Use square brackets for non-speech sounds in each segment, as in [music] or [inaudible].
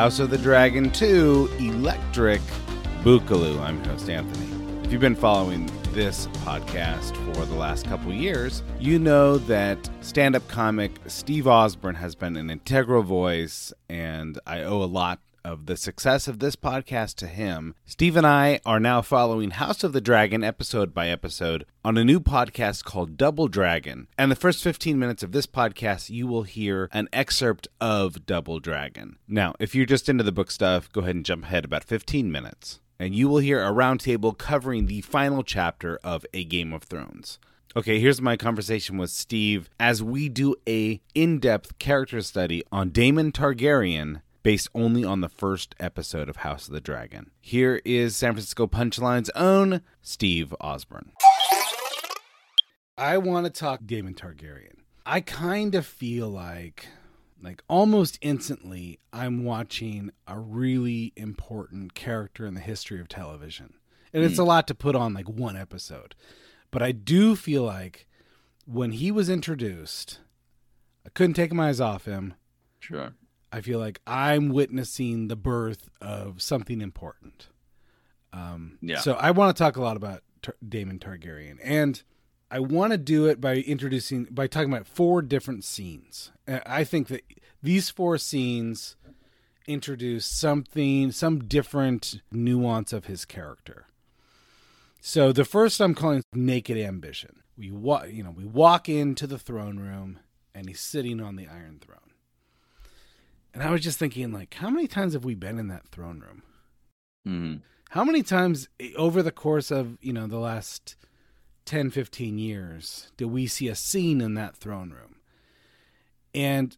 House of the Dragon 2 Electric Boogaloo. I'm your host, Anthony. If you've been following this podcast for the last couple years, you know that stand up comic Steve Osborne has been an integral voice, and I owe a lot of the success of this podcast to him. Steve and I are now following House of the Dragon episode by episode on a new podcast called Double Dragon. And the first 15 minutes of this podcast, you will hear an excerpt of Double Dragon. Now, if you're just into the book stuff, go ahead and jump ahead about 15 minutes. And you will hear a roundtable covering the final chapter of A Game of Thrones. Okay, here's my conversation with Steve as we do a in-depth character study on Daemon Targaryen based only on the first episode of House of the Dragon. Here is San Francisco Punchline's own Steve Osborne. I want to talk Daemon Targaryen. I kind of feel like like almost instantly I'm watching a really important character in the history of television. And it's a hmm. lot to put on like one episode. But I do feel like when he was introduced, I couldn't take my eyes off him. Sure. I feel like I'm witnessing the birth of something important. Um, Yeah. So I want to talk a lot about Tar- Daemon Targaryen, and I want to do it by introducing by talking about four different scenes. Uh, I think that these four scenes introduce something, some different nuance of his character. So the first I'm calling naked ambition. We wa- you know, we walk into the throne room and he's sitting on the iron throne. And I was just thinking like how many times have we been in that throne room? hmm How many times eh, over the course of, you know, the last 10, 15 years did we see a scene in that throne room? And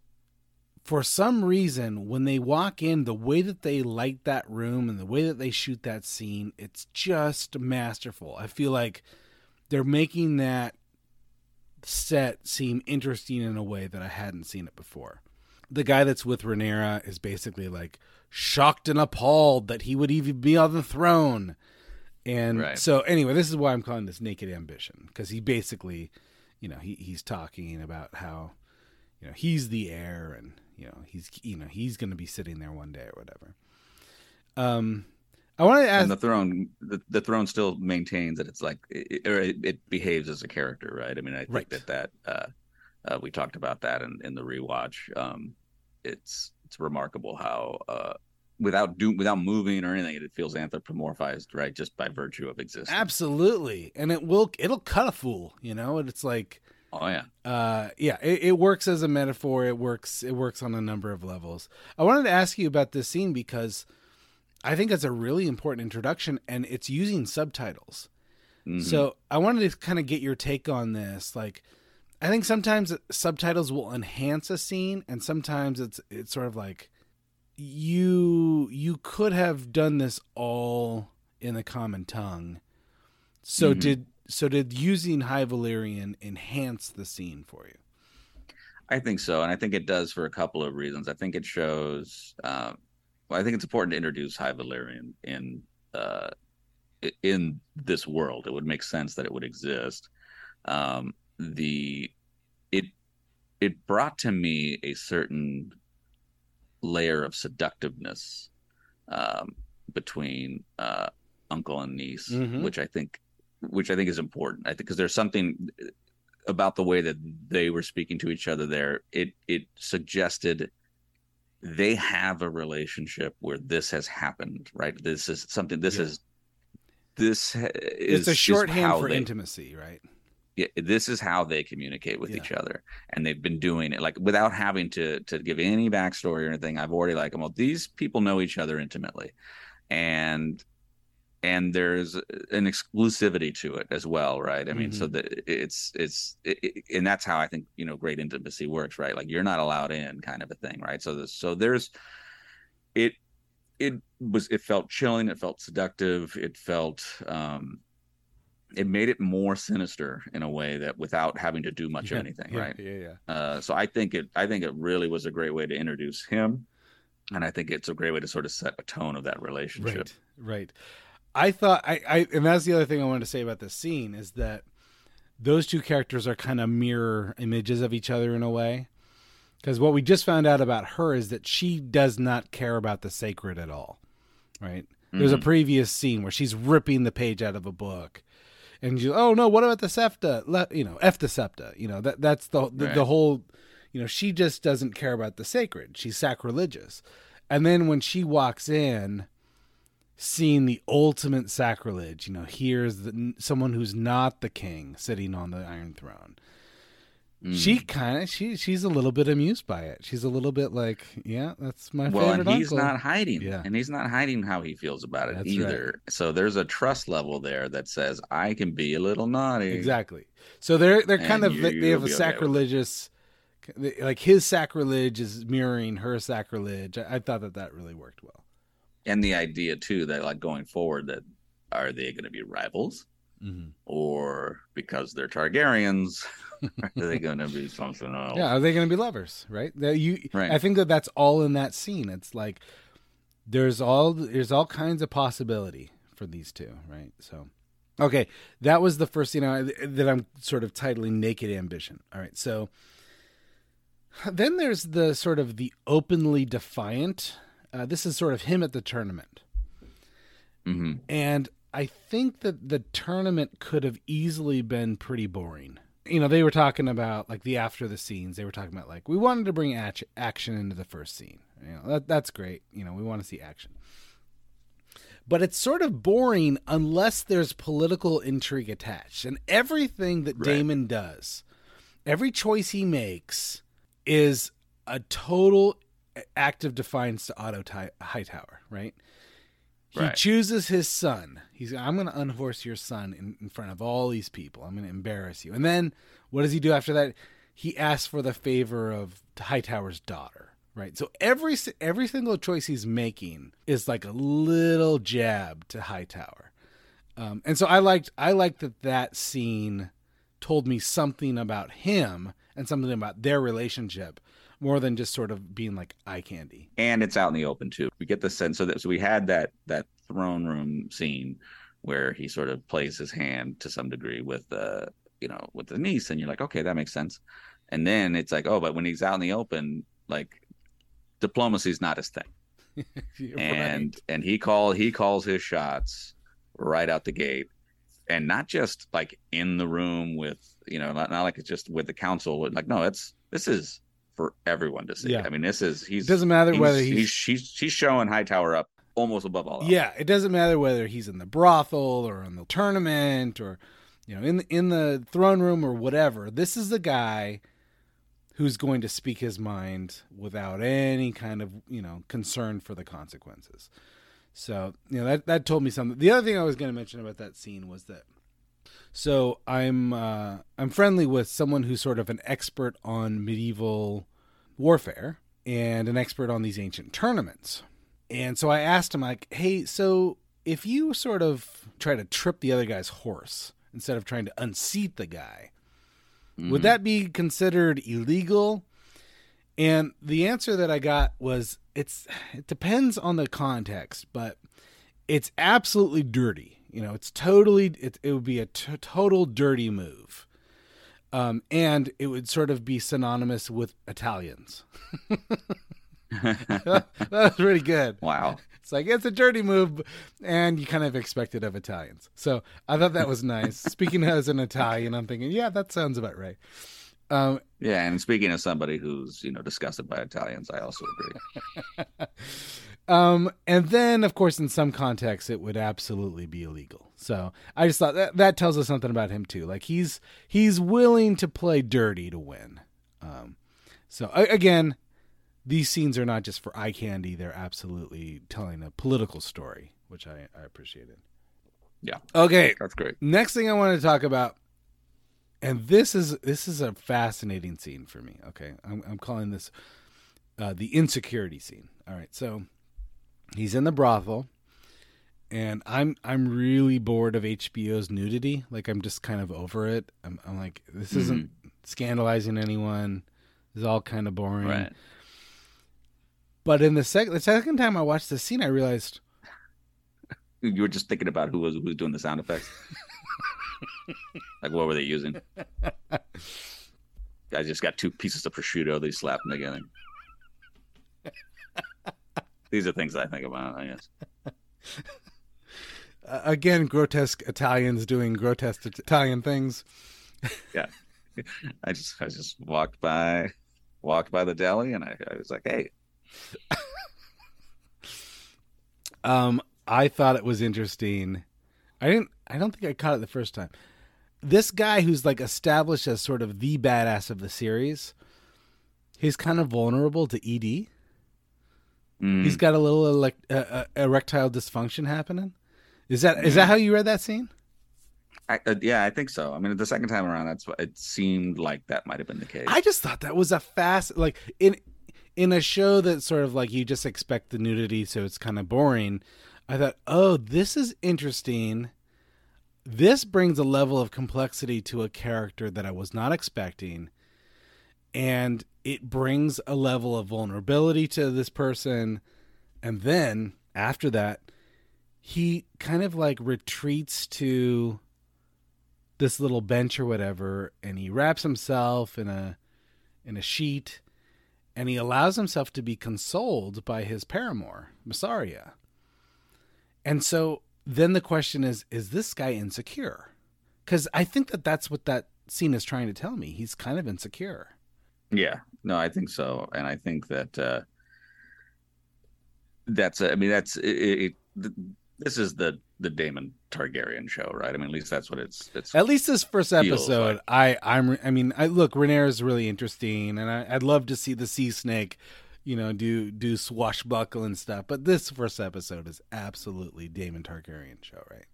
for some reason, when they walk in, the way that they light that room and the way that they shoot that scene, it's just masterful. I feel like they're making that set seem interesting in a way that I hadn't seen it before. The guy that's with Rhaenyra is basically like shocked and appalled that he would even be on the throne. And Right. so anyway, this is why I'm calling this naked ambition because he basically, you know, he he's talking about how, you know, he's the heir and you know he's you know he's going to be sitting there one day or whatever. Um, I want to ask. And the throne, the, the throne still maintains that it's like, it, or it, it behaves as a character, right? I mean, I think Right. that that uh, uh, we talked about that in, in the rewatch. Um, it's it's remarkable how uh, without do without moving or anything, it feels anthropomorphized, right? Just by virtue of existence. Absolutely, and it will it'll cut a fool, you know. And it's like, Oh yeah, uh, yeah, it, it works as a metaphor. It works. It works on a number of levels. I wanted to ask you about this scene because I think it's a really important introduction, and it's using subtitles. Mhm. So I wanted to kind of get your take on this. Like, I think sometimes subtitles will enhance a scene, and sometimes it's it's sort of like you you could have done this all in the common tongue. So Mhm. did so did using High Valyrian enhance the scene for you? I think so, and I think it does for a couple of reasons. I think it shows. Uh, well, I think it's important to introduce High Valyrian in uh, in this world. It would make sense that it would exist. Um, the it it brought to me a certain layer of seductiveness um, between uh, uncle and niece, Mhm. which I think which I think is important. I think because there's something about the way that they were speaking to each other there it it suggested they have a relationship where this has happened right this is something this Yeah. is this is it's a shorthand for they- intimacy, right? Yeah, this is how they communicate with Yeah. each other and they've been doing it like without having to to give any backstory or anything i've already like them. well these people know each other intimately and and there's an exclusivity to it as well right i mean so Mhm. that it's it's it, it- and that's how i think you know great intimacy works right like you're not allowed in kind of a thing right so this, so there's it it was it felt chilling it felt seductive it felt um it made it more sinister in a way that without having to do much Yeah, of anything yeah, right Yeah, yeah. uh, so I think it I think it really was a great way to introduce him, and I think it's a great way to sort of set a tone of that relationship. Right, right. I thought I, I and that's the other thing I wanted to say about this scene is that those two characters are kind of mirror images of each other in a way. Because what we just found out about her is that she does not care about the sacred at all, right? There's a Mhm. previous scene where she's ripping the page out of a book, and you, oh no, what about the septa? Le, you know, f the septa. You know that that's the the, Right. the whole. You know, she just doesn't care about the sacred. She's sacrilegious, and then when she walks in, seeing the ultimate sacrilege, you know, here's the, someone who's not the king sitting on the Iron Throne. Mm. She kind of she she's a little bit amused by it. She's a little bit like, yeah, that's my well, favorite and he's uncle. not hiding, Yeah. and he's not hiding how he feels about it That's either. So there's a trust level there that says I can be a little naughty. Exactly. So they're they're kind of you- they, have a be okay sacrilegious, like his sacrilege is mirroring her sacrilege. I, I thought that that really worked well. And the idea too that like going forward, that are they going to be rivals, Mm-hmm. or because they're Targaryens, [laughs] [laughs] are they going to be something else? Yeah, are they going to be lovers? Right. That you. Right. I think that that's all in that scene. It's like there's all there's all kinds of possibility for these two. Right. So. Okay, that was the first scene I, that I'm sort of titling "Naked Ambition." All right, so then there's the sort of the openly defiant. Uh, this is sort of him at the tournament. hmm And I think that the tournament could have easily been pretty boring. You know, they were talking about like the after the scenes. They were talking about like we wanted to bring act- action into the first scene. You know, that that's great. You know, we want to see action. But it's sort of boring unless there's political intrigue attached. And everything that Right. Daemon does, every choice he makes is a total act of defiance to Otto Ti- Hightower, right? He Right. chooses his son. He's I'm going to unhorse your son in, in front of all these people. I'm going to embarrass you. And then what does he do after that? He asks for the favor of Hightower's daughter, right? So every every single choice he's making is like a little jab to Hightower. Um, and so I liked I liked that that scene told me something about him and something about their relationship more than just sort of being like eye candy. and it's out in the open too. We get the sense so that so we had that that throne room scene where he sort of plays his hand to some degree with the you know with the niece, and you're like, okay, that makes sense. And then it's like, oh, but when he's out in the open, like diplomacy's not his thing, [laughs] and and he call he calls his shots right out the gate, and not just like in the room with you know not, not like it's just with the council. Like no, it's this is for everyone to see. Yeah. I mean, this is he's doesn't matter whether he's, he's, he's he's he's showing Hightower up almost above all. else. yeah, it doesn't matter whether he's in the brothel or in the tournament or you know in the, in the throne room or whatever. This is the guy who's going to speak his mind without any kind of you know concern for the consequences. So you know that that told me something. The other thing I was going to mention about that scene was that. So I'm uh, I'm friendly with someone who's sort of an expert on medieval warfare and an expert on these ancient tournaments. And so I asked him, like, hey, so if you sort of try to trip the other guy's horse instead of trying to unseat the guy, would Mhm. that be considered illegal? And the answer that I got was it's it depends on the context, but it's absolutely dirty. You know, it's totally it, it would be a t- total dirty move. Um, and it would sort of be synonymous with Italians. [laughs] [laughs] that was pretty good. wow. It's like it's a dirty move, and you kind of expect it of Italians. So I thought that was nice. [laughs] Speaking as an Italian, I'm thinking, yeah, that sounds about right. Um, Yeah, and speaking of somebody who's you know disgusted by Italians, I also agree. [laughs] um, and then, of course, in some contexts, it would absolutely be illegal. So I just thought that that tells us something about him too. Like he's he's willing to play dirty to win. Um, so again, these scenes are not just for eye candy; they're absolutely telling a political story, which I, I appreciated. Yeah. Okay. That's great. Next thing I want to talk about, and this is this is a fascinating scene for me. Okay, I'm, I'm calling this uh, the insecurity scene. All right, so he's in the brothel, and I'm I'm really bored of HBO's nudity. Like I'm just kind of over it. I'm, I'm like this isn't scandalizing anyone. This is all kind of boring. Right. But in the second the second time I watched the scene, I realized [laughs] You were just thinking about who was who was doing the sound effects. [laughs] [laughs] like what were they using? I just got two pieces of prosciutto. They slap them together. These are things I think about. I guess. Uh, again, grotesque Italians doing grotesque Italian things. [laughs] yeah, I just I just walked by, walked by the deli, and I, I was like, hey. [laughs] um, I thought it was interesting. I didn't. I don't think I caught it the first time. This guy who's like established as sort of the badass of the series, he's kind of vulnerable to ED. Mm. He's got a little elect, uh, uh, erectile dysfunction happening. Is that is that how you read that scene? I, uh, yeah, I think so. I mean, the second time around, that's what it seemed like that might have been the case. I just thought that was a fast like in in a show that sort of like you just expect the nudity, so it's kind of boring. I thought, oh, this is interesting. This brings a level of complexity to a character that I was not expecting, and it brings a level of vulnerability to this person and then after that he kind of like retreats to this little bench or whatever and he wraps himself in a in a sheet and he allows himself to be consoled by his paramour Mysaria and so then the question is is this guy insecure cuz i think that that's what that scene is trying to tell me he's kind of insecure yeah, no, I think so, and I think that uh, that's. I mean, that's it, it, This is the the Daemon Targaryen show, right? I mean, at least that's what it's. it's at least this first episode, like. I I'm. I mean, I look. Rhaenyra is really interesting, and I, I'd love to see the sea snake you know, do do swashbuckle and stuff. But this first episode is absolutely Daemon Targaryen show, right?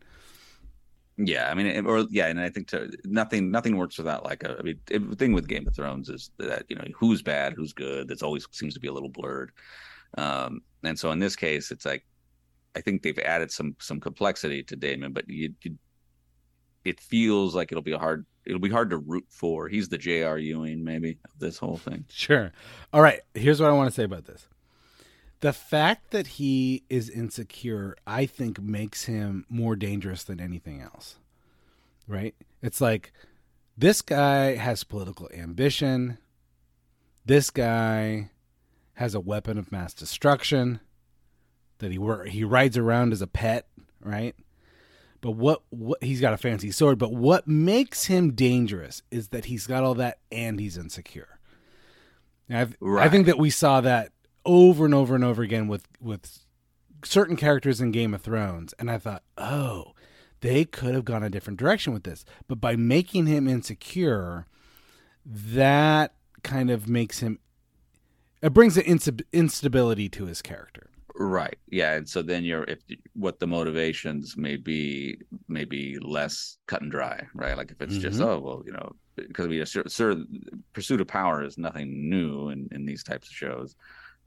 Yeah, I mean, or yeah, and I think to, nothing nothing works without like a. I mean, the thing with Game of Thrones is that you know who's bad, who's good. That's always seems to be a little blurred. Um, and so in this case, it's like I think they've added some some complexity to Daemon, but you, you it feels like it'll be a hard it'll be hard to root for. He's the J.R. Ewing maybe of this whole thing. Sure. All right. Here's what I want to say about this the fact that he is insecure, I think, makes him more dangerous than anything else. Right? It's like this guy has political ambition. This guy has a weapon of mass destruction that he he rides around as a pet, right? But what what he's got a fancy sword, but what makes him dangerous is that he's got all that and he's insecure. Right. I think that we saw that over and over and over again with with certain characters in Game of Thrones, and I thought, oh, they could have gone a different direction with this, but by making him insecure, that kind of makes him it brings an instability to his character right yeah and so then you're if what the motivations may be may be less cut and dry right like if it's mm-hmm. just oh well you know because we assert, sir pursuit of power is nothing new in in these types of shows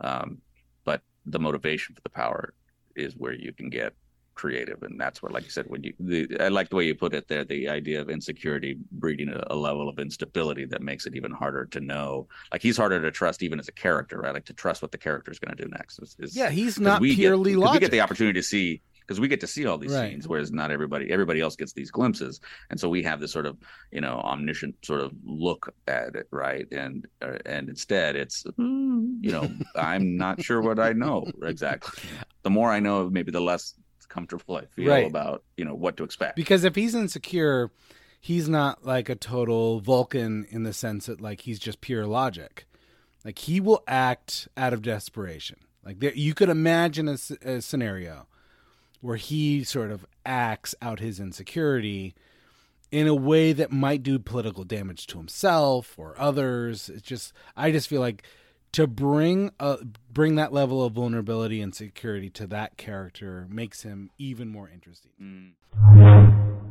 um, but the motivation for the power is where you can get creative and that's where like you said when you the, i like the way you put it there the idea of insecurity breeding a, a, level of instability that makes it even harder to know like he's harder to trust even as a character right like to trust what the character is going to do next is, is, yeah he's not purely get, logic. we get the opportunity to see because we get to see all these right. scenes, whereas not everybody everybody else gets these glimpses, and so we have this sort of you know omniscient sort of look at it, right? And uh, and instead, it's you know I'm not sure what I know exactly. The more I know, maybe the less comfortable I feel right. about you know what to expect. Because if he's insecure, he's not like a total Vulcan in the sense that like he's just pure logic. Like he will act out of desperation. Like there, you could imagine a, a scenario where he sort of acts out his insecurity in a way that might do political damage to himself or others. It's just I just feel like to bring a, bring that level of vulnerability and security to that character makes him even more interesting. Mm.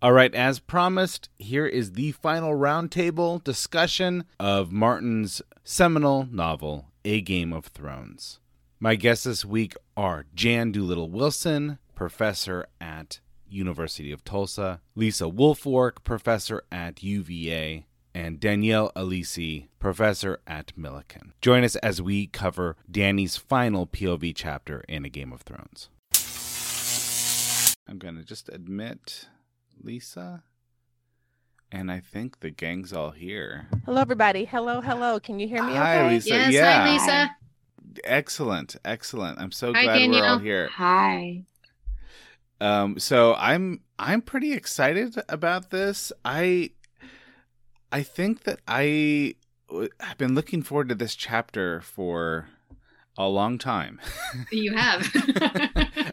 All right, as promised, here is the final roundtable discussion of Martin's seminal novel, A Game of Thrones. My guests this week are Jan Doolittle Wilson, professor at University of Tulsa, Lisa Woolfork, professor at UVA, and Danielle Alisi, professor at Millikin. Join us as we cover Danny's final POV chapter in A Game of Thrones. I'm going to just admit Lisa. And I think the gang's all here. Hello, everybody. Hello, hello. Can you hear me Hi, okay? Lisa. Yes, yeah. hi Lisa. Excellent, excellent. I'm so Hi, glad we're all here. Hi. Um, so I'm I'm pretty excited about this. I I think that I I've been looking forward to this chapter for a long time. [laughs] You have. [laughs]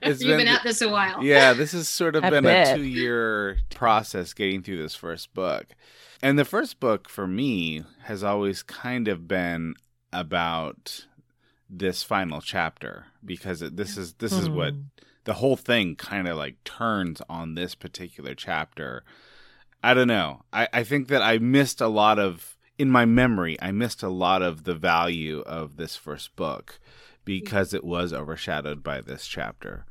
It's You've been- been, at this a while. yeah, this has sort of I been bet. a two year process getting through this first book. And the first book for me has always kind of been about this final chapter because it, this is this is what Hmm. the whole thing kind of like turns on this particular chapter. I don't know. I, I think that I missed a lot of in my memory, I missed a lot of the value of this first book because it was overshadowed by this chapter.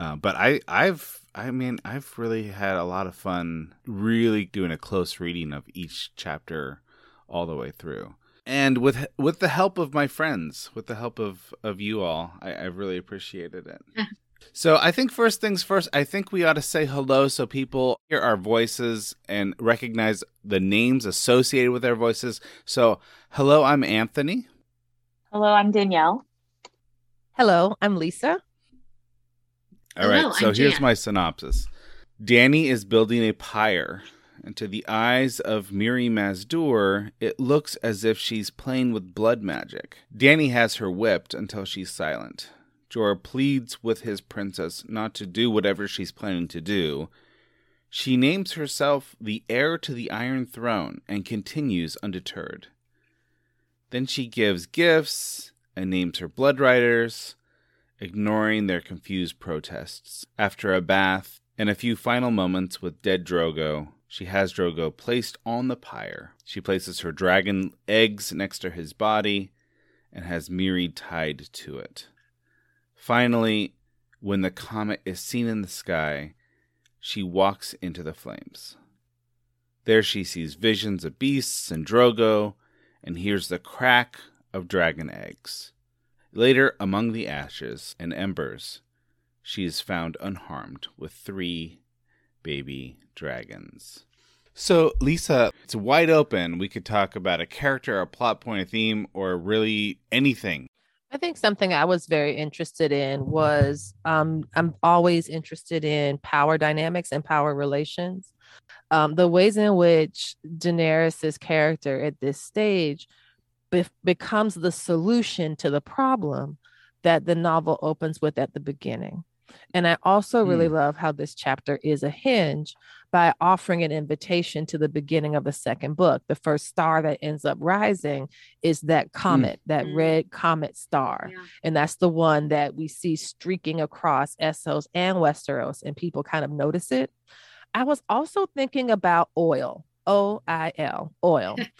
Uh, but I, I've, I mean, I've really had a lot of fun really doing a close reading of each chapter all the way through. And with with the help of my friends, with the help of, of you all, I, I really appreciated it. So I think first things first, I think we ought to say hello so people hear our voices and recognize the names associated with our voices. So hello, I'm Anthony. Hello, I'm Danielle. Hello, I'm Lisa. All right, Hello, so I'm here's Jan. my synopsis. Danny is building a pyre, and to the eyes of Mirri Maz Duur, it looks as if she's playing with blood magic. Danny has her whipped until she's silent. Jorah pleads with his princess not to do whatever she's planning to do. She names herself the heir to the Iron Throne and continues undeterred. Then she gives gifts and names her blood riders ignoring their confused protests. After a bath and a few final moments with dead Drogo, she has Drogo placed on the pyre. She places her dragon eggs next to his body and has Mirri tied to it. Finally, when the comet is seen in the sky, she walks into the flames. There she sees visions of beasts and Drogo and hears the crack of dragon eggs. Later, among the ashes and embers, she is found unharmed with three baby dragons. So, Lisa, it's wide open. We could talk about a character, a plot point, a theme, or really anything. I think something I was very interested in was um, I'm always interested in power dynamics and power relations. Um, the ways in which Daenerys's character at this stage be- becomes the solution to the problem that the novel opens with at the beginning. And I also really Hmm. love how this chapter is a hinge by offering an invitation to the beginning of the second book. The first star that ends up rising is that comet, that Mm. red comet star. Yeah. And that's the one that we see streaking across Essos and Westeros, and people kind of notice it. I was also thinking about oil, O I L, oil. [laughs]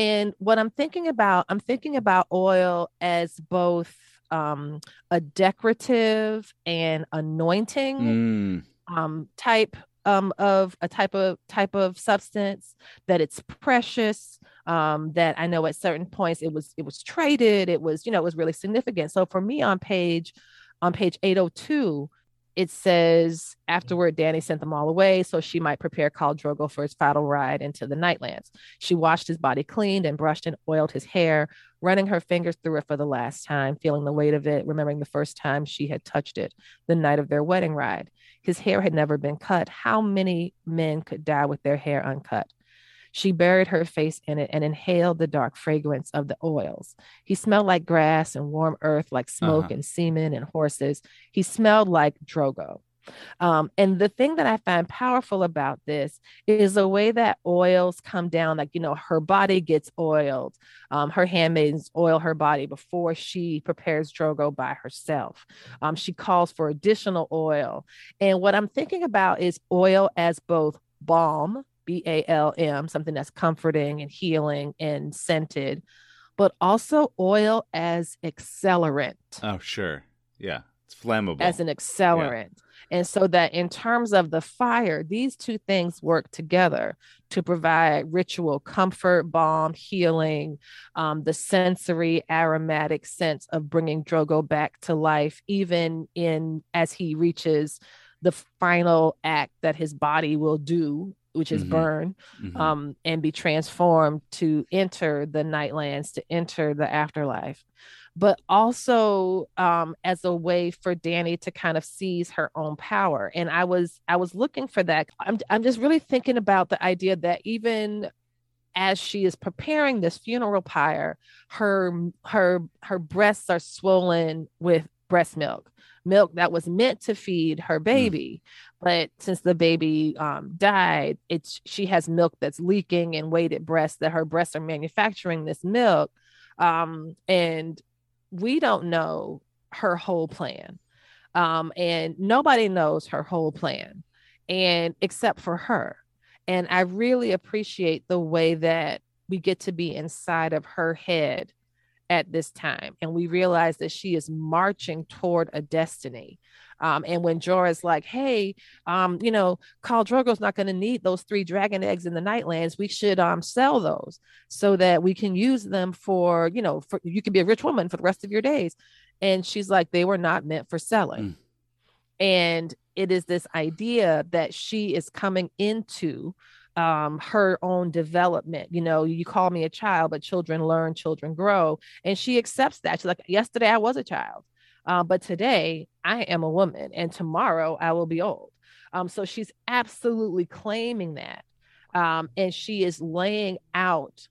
and what I'm thinking about, I'm thinking about oil as both um, a decorative and anointing Mm. um, type um, of a type of type of substance that it's precious um, that i know at certain points it was it was traded it was you know it was really significant so for me on page on page 802 it says mm-hmm. afterward danny sent them all away so she might prepare Khal drogo for his final ride into the nightlands she washed his body cleaned and brushed and oiled his hair running her fingers through it for the last time feeling the weight of it remembering the first time she had touched it the night of their wedding ride his hair had never been cut. How many men could die with their hair uncut? She buried her face in it and inhaled the dark fragrance of the oils. He smelled like grass and warm earth, like smoke Uh-huh. and semen and horses. He smelled like Drogo. Um, and the thing that I find powerful about this is the way that oils come down. Like, you know, her body gets oiled. Um, her handmaidens oil her body before she prepares Drogo by herself. Um, she calls for additional oil. And what I'm thinking about is oil as both balm, B A L M, something that's comforting and healing and scented, but also oil as accelerant Oh, sure. Yeah. It's flammable. as an accelerant. And so that in terms of the fire, these two things work together to provide ritual comfort, balm, healing, um, the sensory aromatic sense of bringing Drogo back to life, even in as he reaches the final act that his body will do, which is Mhm. burn Mhm. um, and be transformed to enter the nightlands, to enter the afterlife, but also um, as a way for Danny to kind of seize her own power. And I was I was looking for that. I'm I'm just really thinking about the idea that even as she is preparing this funeral pyre, her her her breasts are swollen with breast milk milk that was meant to feed her baby. But since the baby um, died it's she has milk that's leaking and weighted breasts that her breasts are manufacturing this milk um, and we don't know her whole plan. Um, and nobody knows her whole plan and except for her. And i really appreciate the way that we get to be inside of her head at this time and we realize that she is marching toward a destiny um, and when Jorah's like, hey, um, you know, Khal Drogo's not going to need those three dragon eggs in the Nightlands. We should um, sell those so that we can use them for, you know, for you can be a rich woman for the rest of your days. And she's like, they were not meant for selling. And it is this idea that she is coming into um, her own development. You know, you call me a child, but children learn, children grow. And she accepts that. She's like, yesterday I was a child. Uh, but today I am a woman, and tomorrow I will be old. Um, so she's absolutely claiming that. Um, and she is laying out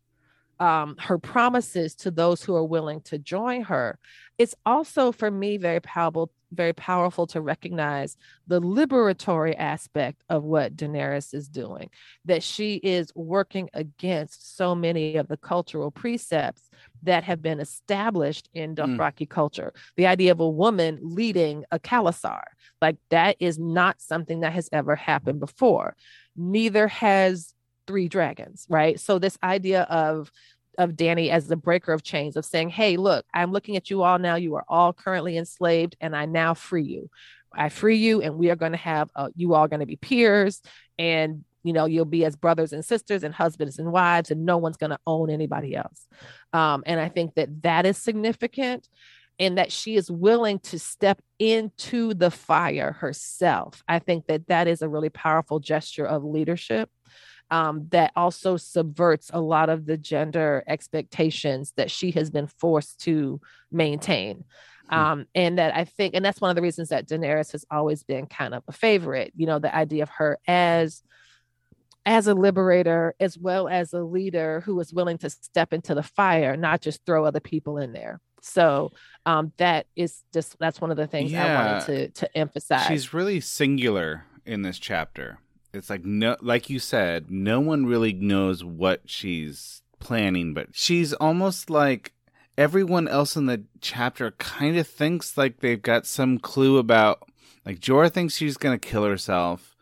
um, her promises to those who are willing to join her. It's also for me very powerful, very powerful to recognize the liberatory aspect of what Daenerys is doing, that she is working against so many of the cultural precepts that have been established in Mm. Dothraki culture. The idea of a woman leading a Khalasar, like that is not something that has ever happened before. Neither has Three Dragons, right? So this idea of of Danny as the breaker of chains, of saying, Hey, look, I'm looking at you all now. You are all currently enslaved, and I now free you. I free you, and we are going to have uh, you all going to be peers, and you know, you'll be as brothers and sisters and husbands and wives, and no one's going to own anybody else. Um, and I think that that is significant, and that she is willing to step into the fire herself. I think that that is a really powerful gesture of leadership. Um, that also subverts a lot of the gender expectations that she has been forced to maintain. Hmm. Um, and that I think, and that's one of the reasons that Daenerys has always been kind of a favorite, you know, the idea of her as as a liberator as well as a leader who is willing to step into the fire, not just throw other people in there. So um, that is just that's one of the things I wanted to to emphasize. She's really singular in this chapter. It's like no like you said, no one really knows what she's planning, but she's almost like everyone else in the chapter kind of thinks like they've got some clue about like Jorah thinks she's going to kill herself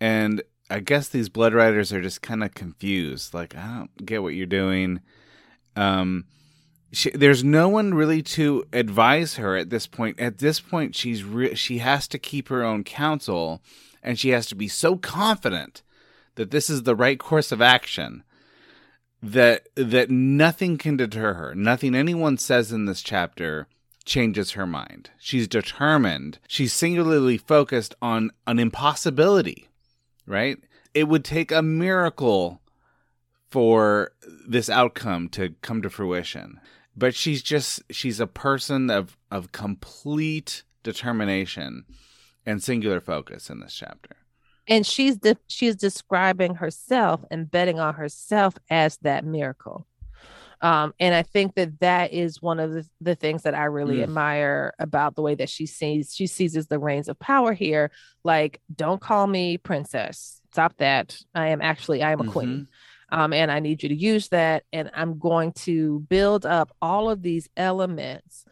and I guess these blood riders are just kind of confused like I don't get what you're doing. Um she, there's no one really to advise her at this point. At this point, she's re- she has to keep her own counsel, and she has to be so confident that this is the right course of action that that nothing can deter her. Nothing anyone says in this chapter changes her mind. She's determined. She's singularly focused on an impossibility. Right? It would take a miracle for this outcome to come to fruition but she's just she's a person of of complete determination and singular focus in this chapter. And she's de- she's describing herself and betting on herself as that miracle. Um, and i think that that is one of the, the things that i really Mm. admire about the way that she sees she seizes the reins of power here. Like don't call me princess. Stop that. I am actually i am a queen. Um, and I need you to use that. And I'm going to build up all of these elements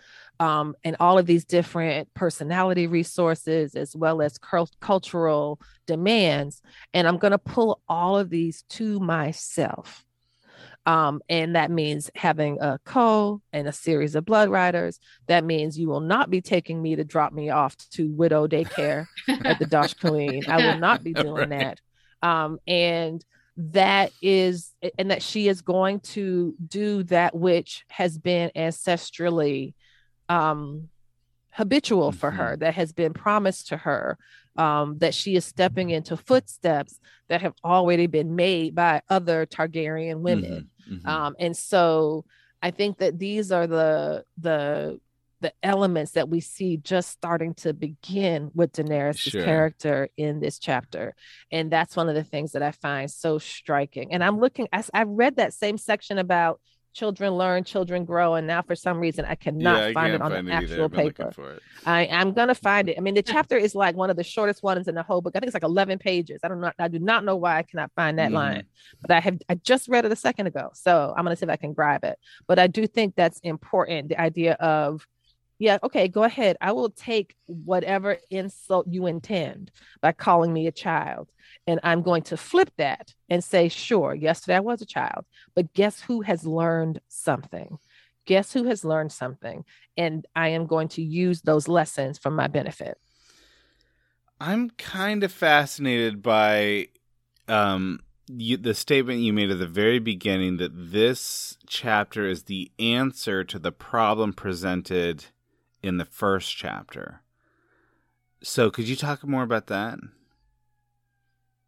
um, and all of these different personality resources as well as cul- cultural demands. And I'm going to pull all of these to myself. Um, and that means having a co and a series of blood riders. That means you will not be taking me to drop me off to widow daycare at the Dosh Khaleen. I will not be [laughs] doing Right. that. Um, and that is and that she is going to do that which has been ancestrally um habitual for her that has been promised to her um that she is stepping into footsteps that have already been made by other Targaryen women. Mhm, mhm. um and so i think that these are the the the elements that we see just starting to begin with Daenerys' Sure. character in this chapter. And that's one of the things that i find so striking. And i'm looking I, I read that same section about children learn children grow and now for some reason i cannot Yeah, I find it on find the it actual I've been looking paper for it. I, I'm gonna find it. I mean, the [laughs] chapter is like one of the shortest ones in the whole book. I think it's like 11 pages. I don't know. I do not know why I cannot find that Mhm. line, but I have. I just read it a second ago, so I'm gonna see if I can grab it. But I do think that's important. The idea of, yeah, okay, go ahead. I will take whatever insult you intend by calling me a child, and I'm going to flip that and say, sure, yesterday I was a child, but guess who has learned something? Guess who has learned something? and I am going to use those lessons for my benefit. I'm kind of fascinated by um you, the statement you made at the very beginning that this chapter is the answer to the problem presented in the first chapter. So, could you talk more about that?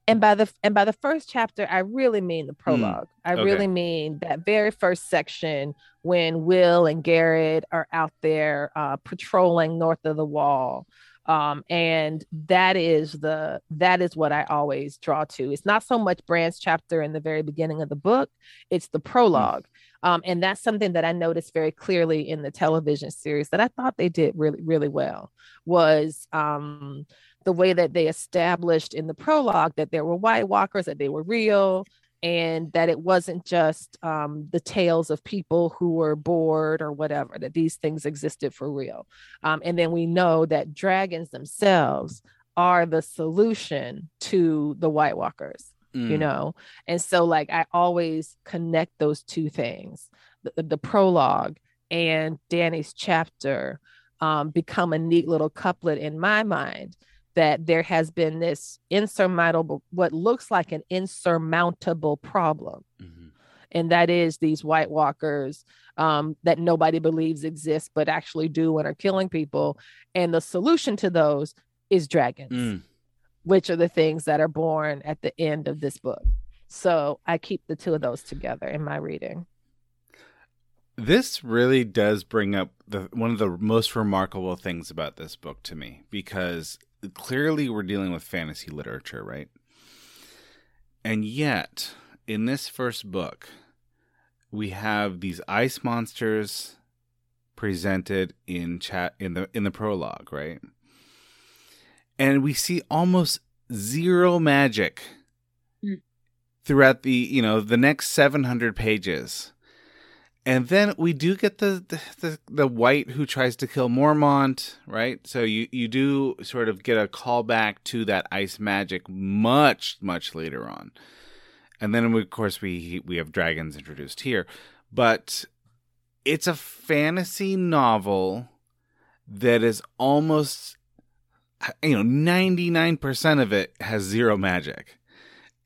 And by the and by the first chapter, I really mean the prologue. I okay. really mean that very first section when Will and Garrett are out there uh, patrolling north of the wall. Um, and that is the that is what I always draw to. It's not so much Bran's chapter in the very beginning of the book; it's the prologue. Um, and that's something that I noticed very clearly in the television series that I thought they did really, really well was um, the way that they established in the prologue that there were White Walkers, that they were real, and that it wasn't just um, the tales of people who were bored or whatever, that these things existed for real. Um, and then we know that dragons themselves are the solution to the White Walkers you Mm. know and so like i always connect those two things the, the, the prologue and danny's chapter um, become a neat little couplet in my mind that there has been this insurmountable what looks like an insurmountable problem Mhm. and that is these white walkers um, that nobody believes exist but actually do and are killing people and the solution to those is dragons Mm. which are the things that are born at the end of this book. So I keep the two of those together in my reading. This really does bring up the one of the most remarkable things about this book to me because clearly we're dealing with fantasy literature, right? And yet, in this first book, we have these ice monsters presented in chat in the in the prologue, right? And we see almost zero magic Mm. throughout the, you know, the next 700 pages. And then we do get the, the the the wight who tries to kill Mormont, right? So you you do sort of get a callback to that ice magic much much later on, and then we, of course we we have dragons introduced here, but it's a fantasy novel that is almost you know 99% of it has zero magic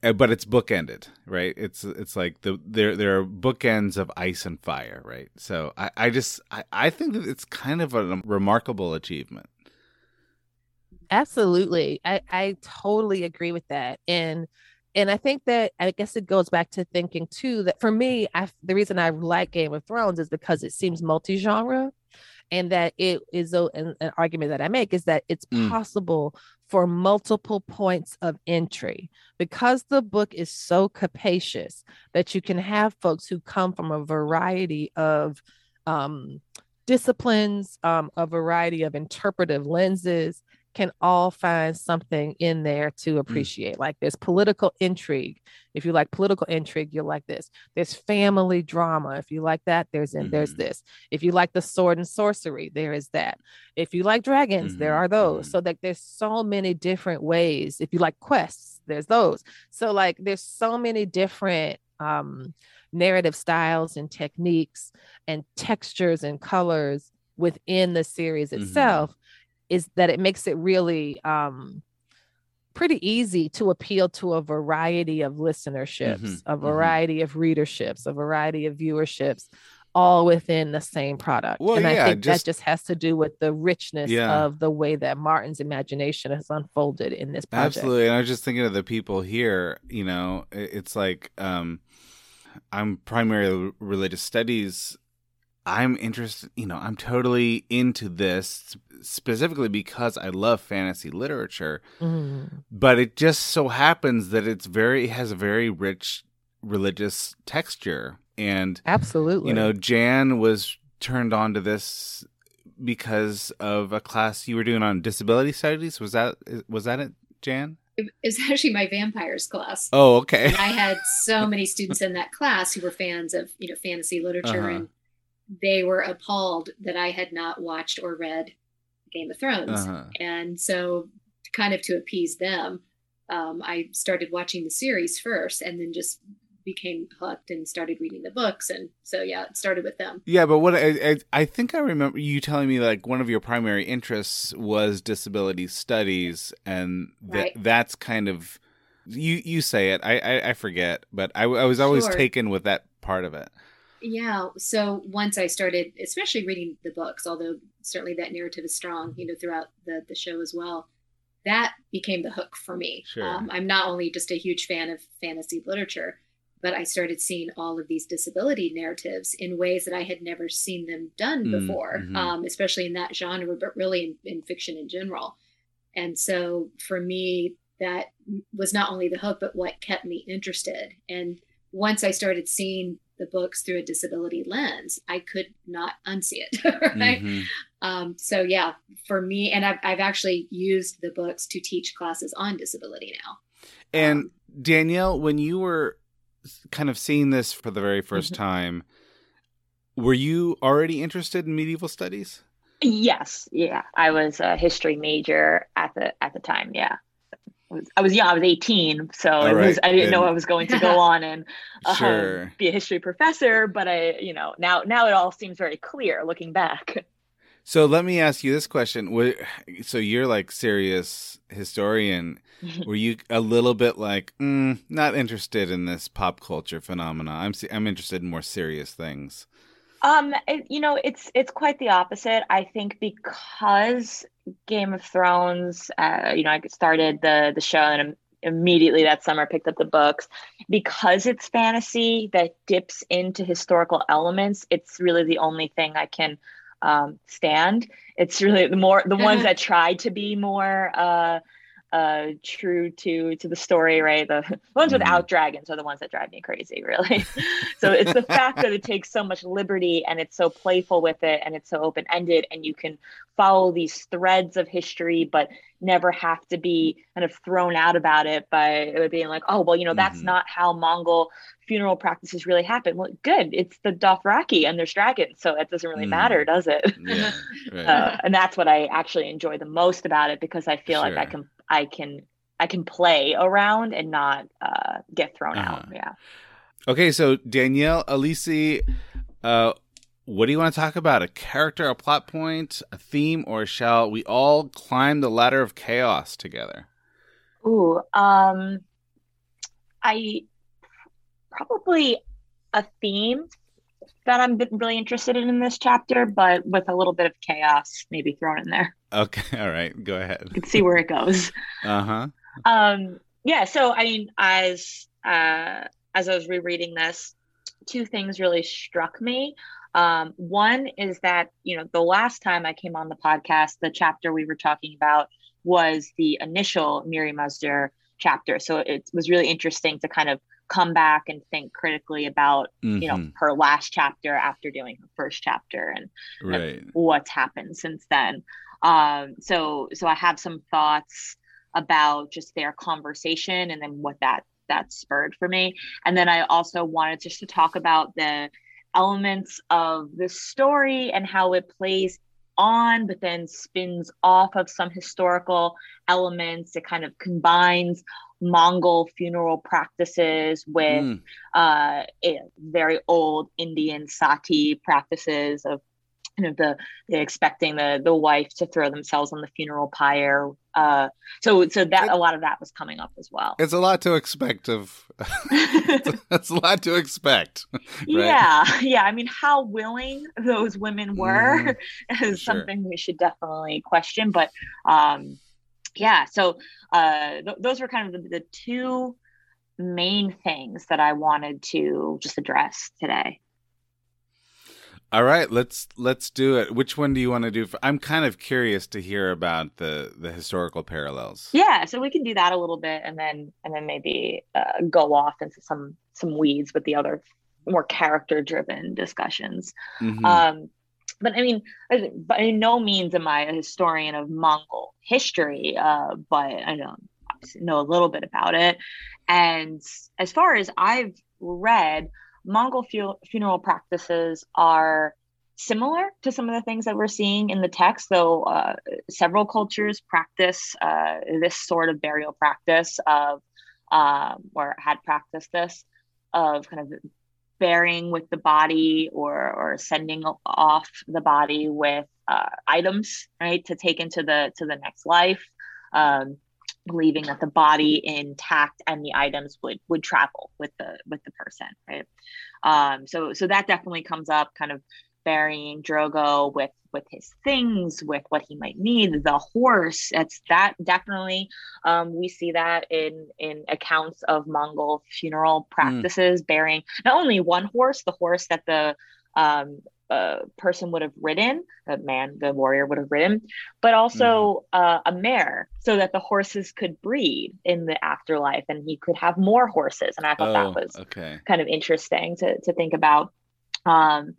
but it's bookended right it's it's like the there there are bookends of ice and fire right so i i just i, I think that it's kind of a remarkable achievement Absolutely. I, I totally agree with that. And and I think that I guess it goes back to thinking too that for me, I the reason I like Game of Thrones is because it seems multi-genre and that it is a, an, an argument that I make is that it's Mm. possible for multiple points of entry. Because the book is so capacious that you can have folks who come from a variety of um, disciplines, um, a variety of interpretive lenses can all find something in there to appreciate. Like there's political intrigue. If you like political intrigue, you'll like this. There's family drama. If you like that, there's in there's Mhm. this. If you like the sword and sorcery, there is that. If you like dragons, there Mhm, are those. mhm. So like there's so many different ways. If you like quests, there's those. So like there's so many different um narrative styles and techniques and textures and colors within the series itself is that it makes it really um pretty easy to appeal to a variety of listenerships, Mhm, a mhm. variety of readerships, a variety of viewerships, all within the same product. Well, and I think just- that just has to do with the richness Yeah. of the way that Martin's imagination has unfolded in this project. Absolutely. And I was just thinking of the people here, you know, it's like um I'm primarily religious studies. I'm interested, you know, I'm totally into this specifically because I love fantasy literature, Mhm. but it just so happens that it's very it has a very rich religious texture and Absolutely. you know, Jan was turned on to this because of a class you were doing on disability studies. Was that was that it, Jan? It was [laughs] actually my vampires class. Oh, okay. And I had so many students in that class who were fans of, you know, fantasy literature Uh-huh. and they were appalled that I had not watched or read Game of Thrones. Uh-huh. And so kind of to appease them, um, I started watching the series first and then just became hooked and started reading the books. And so, yeah, it started with them. Yeah, but what I, I I think I remember you telling me like one of your primary interests was disability studies, and that Right. that's kind of you you say it. I I, I forget, but I, I was always Sure. taken with that part of it. Yeah. So once I started, especially reading the books, although certainly that narrative is strong, you know, throughout the, the show as well, that became the hook for me. Sure. Um, I'm not only just a huge fan of fantasy literature, but I started seeing all of these disability narratives in ways that I had never seen them done Mm, before, mhm. um, especially in that genre, but really in, in fiction in general. And so for me, that was not only the hook, but what kept me interested. And once I started seeing the books through a disability lens, I could not unsee it. [laughs] Right. Mhm. Um, so yeah, for me, and I've, I've actually used the books to teach classes on disability now. And Um, Danielle, when you were kind of seeing this for the very 1st Mhm. time, were you already interested in medieval studies? Yes, yeah. I was a history major at the at the time. Yeah, I was, I was young. I was eighteen, so All it was. I didn't know I was going to [laughs] go on and um, Sure. be a history professor. But I, you know, now now it all seems very clear looking back. [laughs] So let me ask you this question: So you're like serious historian. Were you a little bit like mm, not interested in this pop culture phenomena? I'm I'm interested in more serious things. Um, it, you know, it's it's quite the opposite. I think because Game of Thrones, uh, you know, I started the the show and immediately that summer picked up the books. Because it's fantasy that dips into historical elements it's really the only thing i can um, stand. It's really the more the ones that try to be more uh, uh true to to the story right the, [laughs] ones Mhm. without dragons are the ones that drive me crazy really [laughs] so it's the fact that it takes so much liberty and it's so playful with it and it's so open-ended and you can follow these threads of history but never have to be kind of thrown out about it by it being like oh well you know that's Mhm. not how mongol funeral practices really happen well good it's the dothraki and there's dragons so it doesn't really Mm. matter does it Yeah. [laughs] Right. uh, and that's what I actually enjoy the most about it because I feel like I can I can I can play around and not uh, get thrown out. Uh-huh. Yeah. Okay, so Danielle, Elise, uh, what do you want to talk about? A character, a plot point, a theme, or shall we all climb the ladder of chaos together? Ooh, um, I probably a theme that I'm really interested in in this chapter, but with a little bit of chaos maybe thrown in there. Okay, [laughs] all right, go ahead. You can see where it goes. [laughs] Uh huh. um yeah so i mean as uh as i was rereading this two things really struck me um one is that you know the last time i came on the podcast the chapter we were talking about was the initial Mirri Maz Duur chapter so it was really interesting to kind of come back and think critically about you know Mhm. her last chapter after doing her first chapter and Right. what's happened since then. Um, so so I have some thoughts about just their conversation and then what that that spurred for me. And then I also wanted just to talk about the elements of the story and how it plays on but then spins off of some historical elements it kind of combines mongol funeral practices with Mm. uh, very old Indian sati practices of you know the, the expecting the the wife to throw themselves on the funeral pyre. Uh, so so that a lot of that was coming up as well. It's a lot to expect of. [laughs] [laughs] That's a lot to expect. right? Yeah, yeah. I mean, how willing those women were [laughs] is Sure. something we should definitely question. But um, yeah, so uh, th- those were kind of the, the two main things that I wanted to just address today. All right, let's let's do it. Which one do you want to do? For, I'm kind of curious to hear about the the historical parallels. Yeah, so we can do that a little bit, and then and then maybe uh, go off into some some weeds with the other more character driven discussions. Mhm. Um, but I mean, by no means am I a historian of Mongol history, uh, but I know know a little bit about it. And as far as I've read, Mongol fu- funeral practices are similar to some of the things that we're seeing in the text, though uh, several cultures practice uh, this sort of burial practice of, um, or had practiced this, of kind of burying with the body or or sending off the body with uh, items right to take into the to the next life. Um, believing that the body intact and the items would would travel with the with the person right? Um, so so that definitely comes up kind of burying drogo with with his things with what he might need the horse. It's that definitely um, we see that in in accounts of mongol funeral practices burying not only one horse the horse that the um, uh, person would have ridden the man the warrior would have ridden but also uh, a mare so that the horses could breed in the afterlife and he could have more horses. And i thought Oh, that was okay. kind of interesting to, to think about. Um,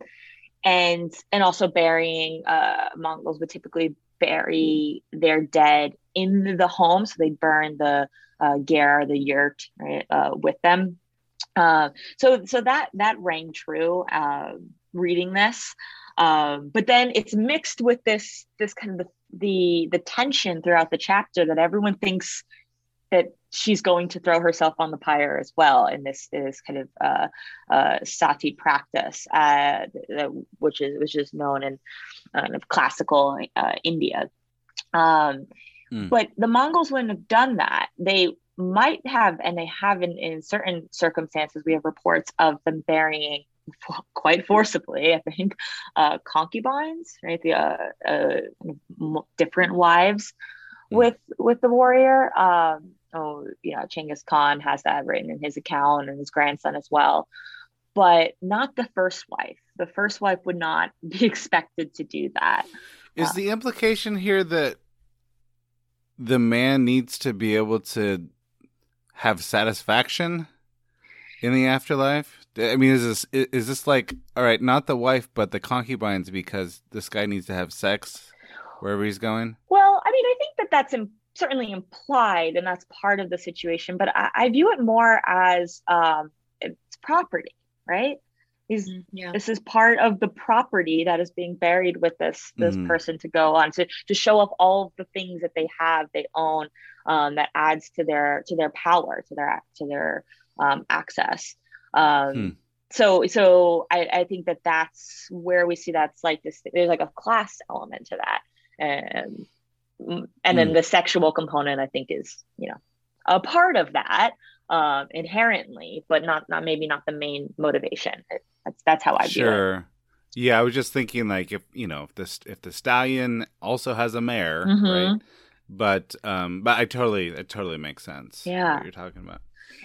and and also burying uh, mongols would typically bury their dead in the home. So they burn the uh, ger the yurt right, uh, with them. Uh, so so that that rang true uh, reading this um, but then it's mixed with this this kind of the, the the tension throughout the chapter that everyone thinks that she's going to throw herself on the pyre as well in this is kind of uh, uh, sati practice, uh, th- which is which is known in uh, kind of classical uh, India. Um, Mm. But the Mongols wouldn't have done that. They might have, and they have in, in certain circumstances. We have reports of them burying [laughs] quite forcibly, I think, uh, concubines, right? The uh, uh, different wives with with the warrior. Um, oh, you know, Genghis Khan has that written in his account and his grandson as well. But not the first wife. The first wife would not [laughs] be expected to do that. Is uh, the implication here that the man needs to be able to have satisfaction in the afterlife? I mean, is this is this like all right, not the wife, but the concubines, because this guy needs to have sex wherever he's going? Well, I mean, I think that that's Im- certainly implied, and that's part of the situation. But I, I view it more as um, it's property, right? He's, mm, yeah. This is part of the property that is being buried with this this mm. person to go on to to show off all of the things that they have, they own, um, that adds to their to their power, to their to their um, access. Um, hmm. So so I, I think that that's where we see that slight this there's like a class element to that, and and then hmm. the sexual component I think is you know a part of that um, inherently, but not not maybe not the main motivation. That's that's how I sure. Yeah, I was just thinking like if you know if this if the stallion also has a mare, mm-hmm. right? But um, but I totally it totally makes sense. Yeah, what you're talking about.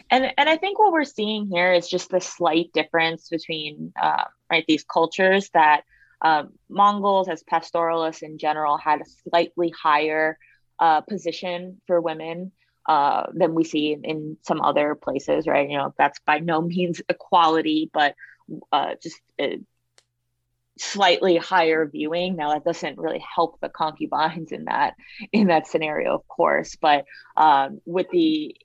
And and I think what we're seeing here is just the slight difference between uh, right these cultures that um, Mongols as pastoralists in general had a slightly higher uh, position for women uh, than we see in, in, some other places, right? You know, that's by no means equality, but uh, just a slightly higher viewing. Now that doesn't really help the concubines in that in that scenario, of course. But um, with the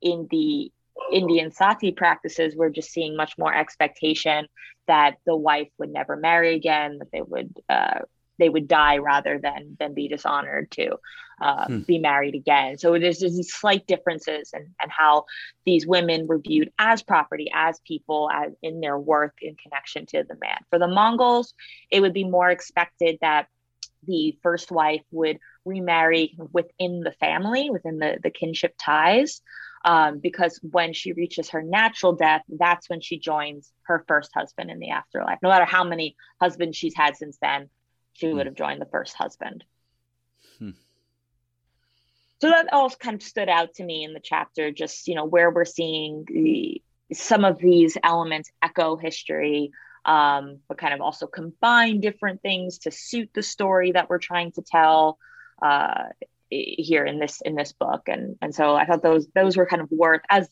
in the Indian sati practices, we're just seeing much more expectation that the wife would never marry again, that they would uh, they would die rather than than be dishonored to uh, hmm. be married again. So there's, there's these slight differences and and how these women were viewed as property, as people, as in their worth in connection to the man. For the Mongols, it would be more expected that the first wife would remarry within the family, within the, the kinship ties. Um, because when she reaches her natural death, that's when she joins her first husband in the afterlife. No matter how many husbands she's had since then, she would hmm. have joined the first husband. Hmm. So that all kind of stood out to me in the chapter, just you know where we're seeing the, some of these elements echo history, um, but kind of also combine different things to suit the story that we're trying to tell uh, here in this in this book. And and so I thought those those were kind of worth as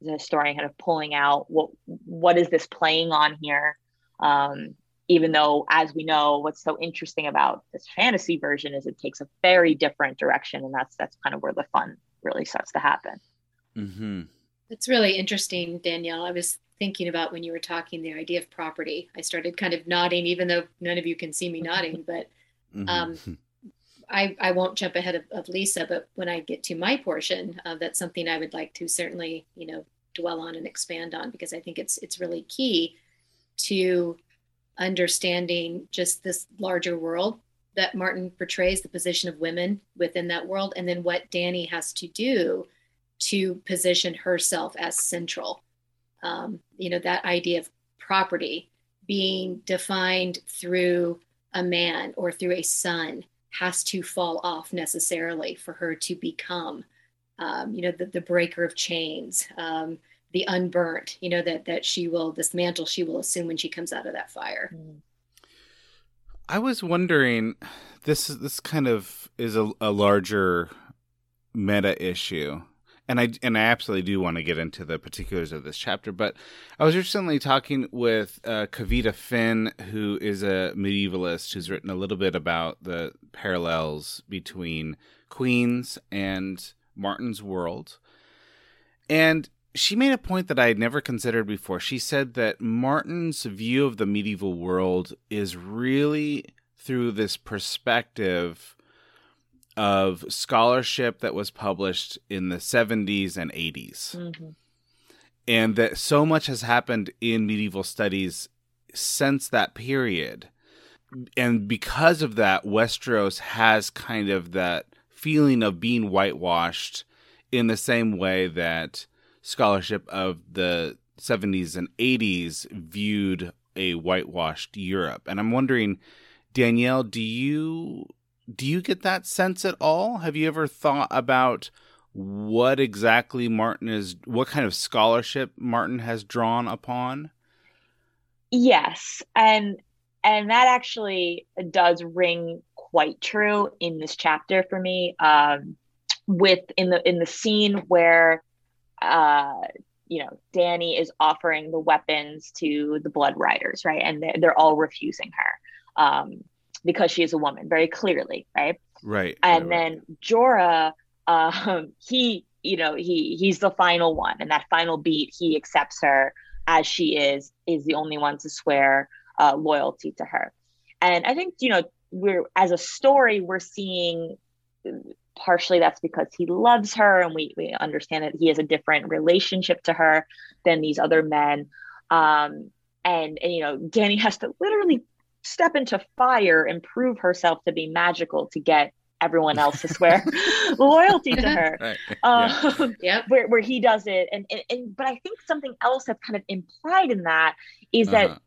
the historian kind of pulling out what what is this playing on here um, even though as we know what's so interesting about this fantasy version is it takes a very different direction and that's that's kind of where the fun really starts to happen mm-hmm. it's really interesting danielle i was thinking about when you were talking the idea of property i started kind of nodding even though none of you can see me [laughs] nodding but mm-hmm. um, I, I won't jump ahead of, of lisa but when i get to my portion uh, that's something i would like to certainly you know dwell on and expand on because i think it's it's really key to understanding just this larger world that Martin portrays, the position of women within that world, and then what Danny has to do to position herself as central. Um, you know, that idea of property being defined through a man or through a son has to fall off necessarily for her to become, um, you know, the, the breaker of chains, um, the unburnt, you know, that that she will this mantle she will assume when she comes out of that fire. I was wondering, this this kind of is a, a larger meta issue, and I and I absolutely do want to get into the particulars of this chapter. But I was recently talking with uh, Kavita Finn, who is a medievalist who's written a little bit about the parallels between Queens and Martin's World, and she made a point that I had never considered before. She said that Martin's view of the medieval world is really through this perspective of scholarship that was published in the 70s and 80s. Mm-hmm. And that so much has happened in medieval studies since that period. And because of that, Westeros has kind of that feeling of being whitewashed in the same way that scholarship of the 70s and 80s viewed a whitewashed Europe. And I'm wondering, Danielle, do you do you get that sense at all? Have you ever thought about what exactly Martin is, what kind of scholarship Martin has drawn upon? Yes, and and that actually does ring quite true in this chapter for me. Um, with in the in the scene where, uh, you know, Danny is offering the weapons to the Blood Riders, right, and they're, they're all refusing her, um, because she is a woman, very clearly, right, right, and right, then Jorah, um, [laughs] he, you know, he he's the final one, and that final beat, he accepts her as she is, is the only one to swear uh, loyalty to her. And I think, you know, we're as a story, we're seeing partially that's because he loves her and we, we understand that he has a different relationship to her than these other men. Um, and, and, you know, Danny has to literally step into fire and prove herself to be magical to get everyone else to swear [laughs] loyalty to her. Right. [laughs] Um, yeah. Where, where he does it. And, and, and, but I think something else that's kind of implied in that is uh-huh. that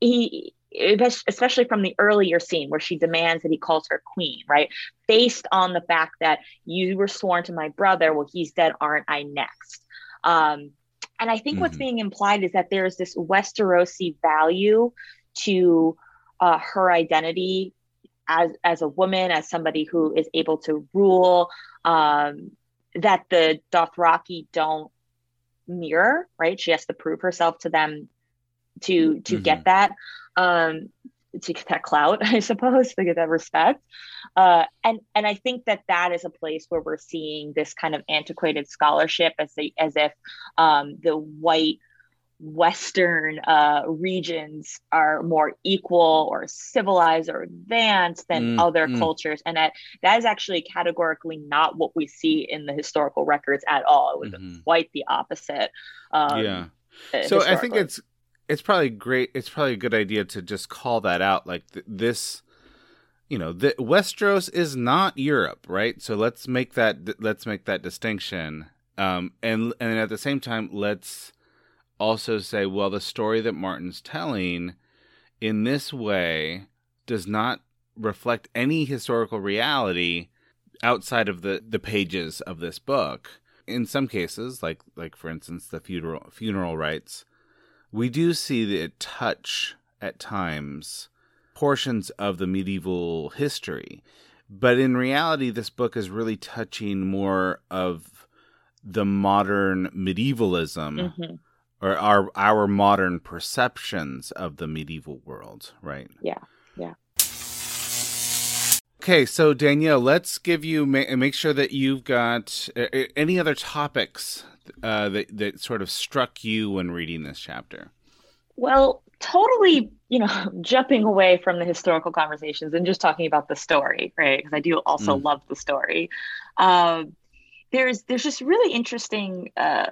he, especially from the earlier scene where she demands that he calls her queen, right? Based on the fact that you were sworn to my brother, well, he's dead, aren't I next? Um, and I think mm-hmm. what's being implied is that there's this Westerosi value to uh, her identity as as a woman, as somebody who is able to rule, um, that the Dothraki don't mirror, right? She has to prove herself to them to to mm-hmm. get that, um, to get that clout, [laughs] I suppose, to get that respect. Uh, and and I think that that is a place where we're seeing this kind of antiquated scholarship as the, as if um, the white Western uh, regions are more equal or civilized or advanced than mm, other mm. cultures, and that that is actually categorically not what we see in the historical records at all. It was mm-hmm. quite the opposite. Um, yeah. So I think it's it's probably great. It's probably a good idea to just call that out. Like th- this, you know, the, Westeros is not Europe, right? So let's make that let's make that distinction. Um, and and at the same time, let's also say, well, the story that Martin's telling in this way does not reflect any historical reality outside of the, the pages of this book. In some cases, like like for instance the funeral funeral rites, we do see it touch at times portions of the medieval history. But in reality, this book is really touching more of the modern medievalism mm-hmm or our our modern perceptions of the medieval world, right? Yeah, yeah. Okay, so Danielle, let's give you make sure that you've got uh, any other topics uh, that that sort of struck you when reading this chapter. Well, totally, you know, [laughs] jumping away from the historical conversations and just talking about the story, right? Because I do also mm. love the story. Um, there's there's just really interesting uh,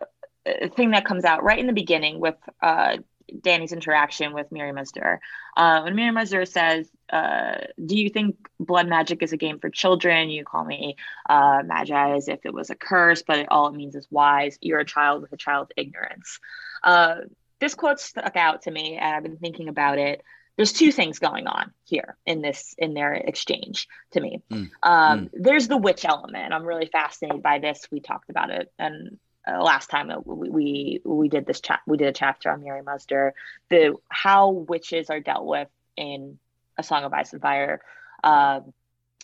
thing that comes out right in the beginning with uh, Danny's interaction with Mirri Maz Duur. Uh, when Mirri Maz says, uh, Do you think blood magic is a game for children? You call me uh, magi as if it was a curse, but it, all it means is wise. You're a child with a child's ignorance. Uh, this quote stuck out to me, and I've been thinking about it. There's two things going on here in this in their exchange to me. Mm. Um, mm. There's the witch element. I'm really fascinated by this. We talked about it, and uh, last time we, we we did this chat we did a chapter on Maz Duur, the how witches are dealt with in a Song of Ice and Fire uh,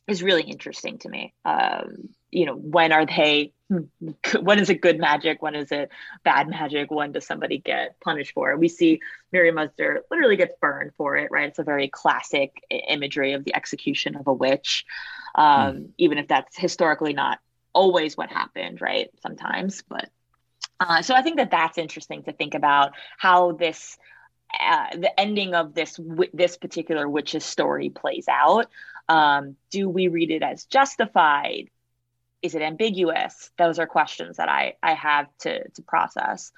is really interesting to me. Um, you know, when are they? When is it good magic? When is it bad magic? When does somebody get punished for it? We see Maz Duur literally gets burned for it, right? It's a very classic imagery of the execution of a witch, um, mm. even if that's historically not always what happened, right? Sometimes, but uh, so I think that that's interesting to think about how this uh, the ending of this this particular witch's story plays out. Um, do we read it as justified? Is it ambiguous? Those are questions that I I have to to process.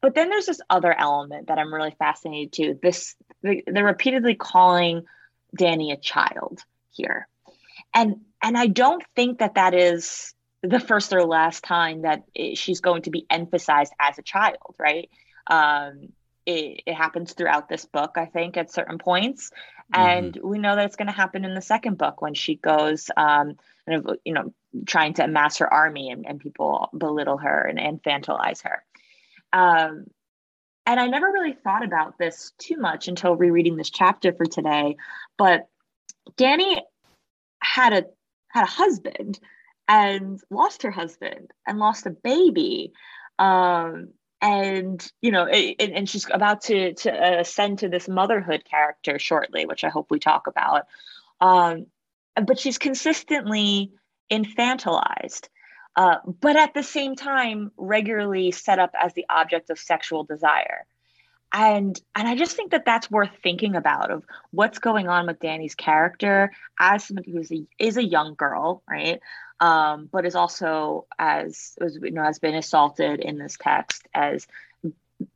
But then there's this other element that I'm really fascinated to. This they're repeatedly calling Danny a child here, and and I don't think that that is the first or last time that it, she's going to be emphasized as a child, right? Um, it, it, happens throughout this book, I think, at certain points. and mm-hmm. we know that it's going to happen in the second book when she goes um kind of you know trying to amass her army and, and people belittle her and infantilize her um and i never really thought about this too much until rereading this chapter for today but Danny had a had a husband and lost her husband and lost a baby. Um and you know and, she's about to to ascend to this motherhood character shortly which i hope we talk about. Um but she's consistently infantilized uh, but at the same time regularly set up as the object of sexual desire. And and i just think that that's worth thinking about of what's going on with danny's character as somebody who is a, is a young girl right um, but is also as, as you know has been assaulted in this text as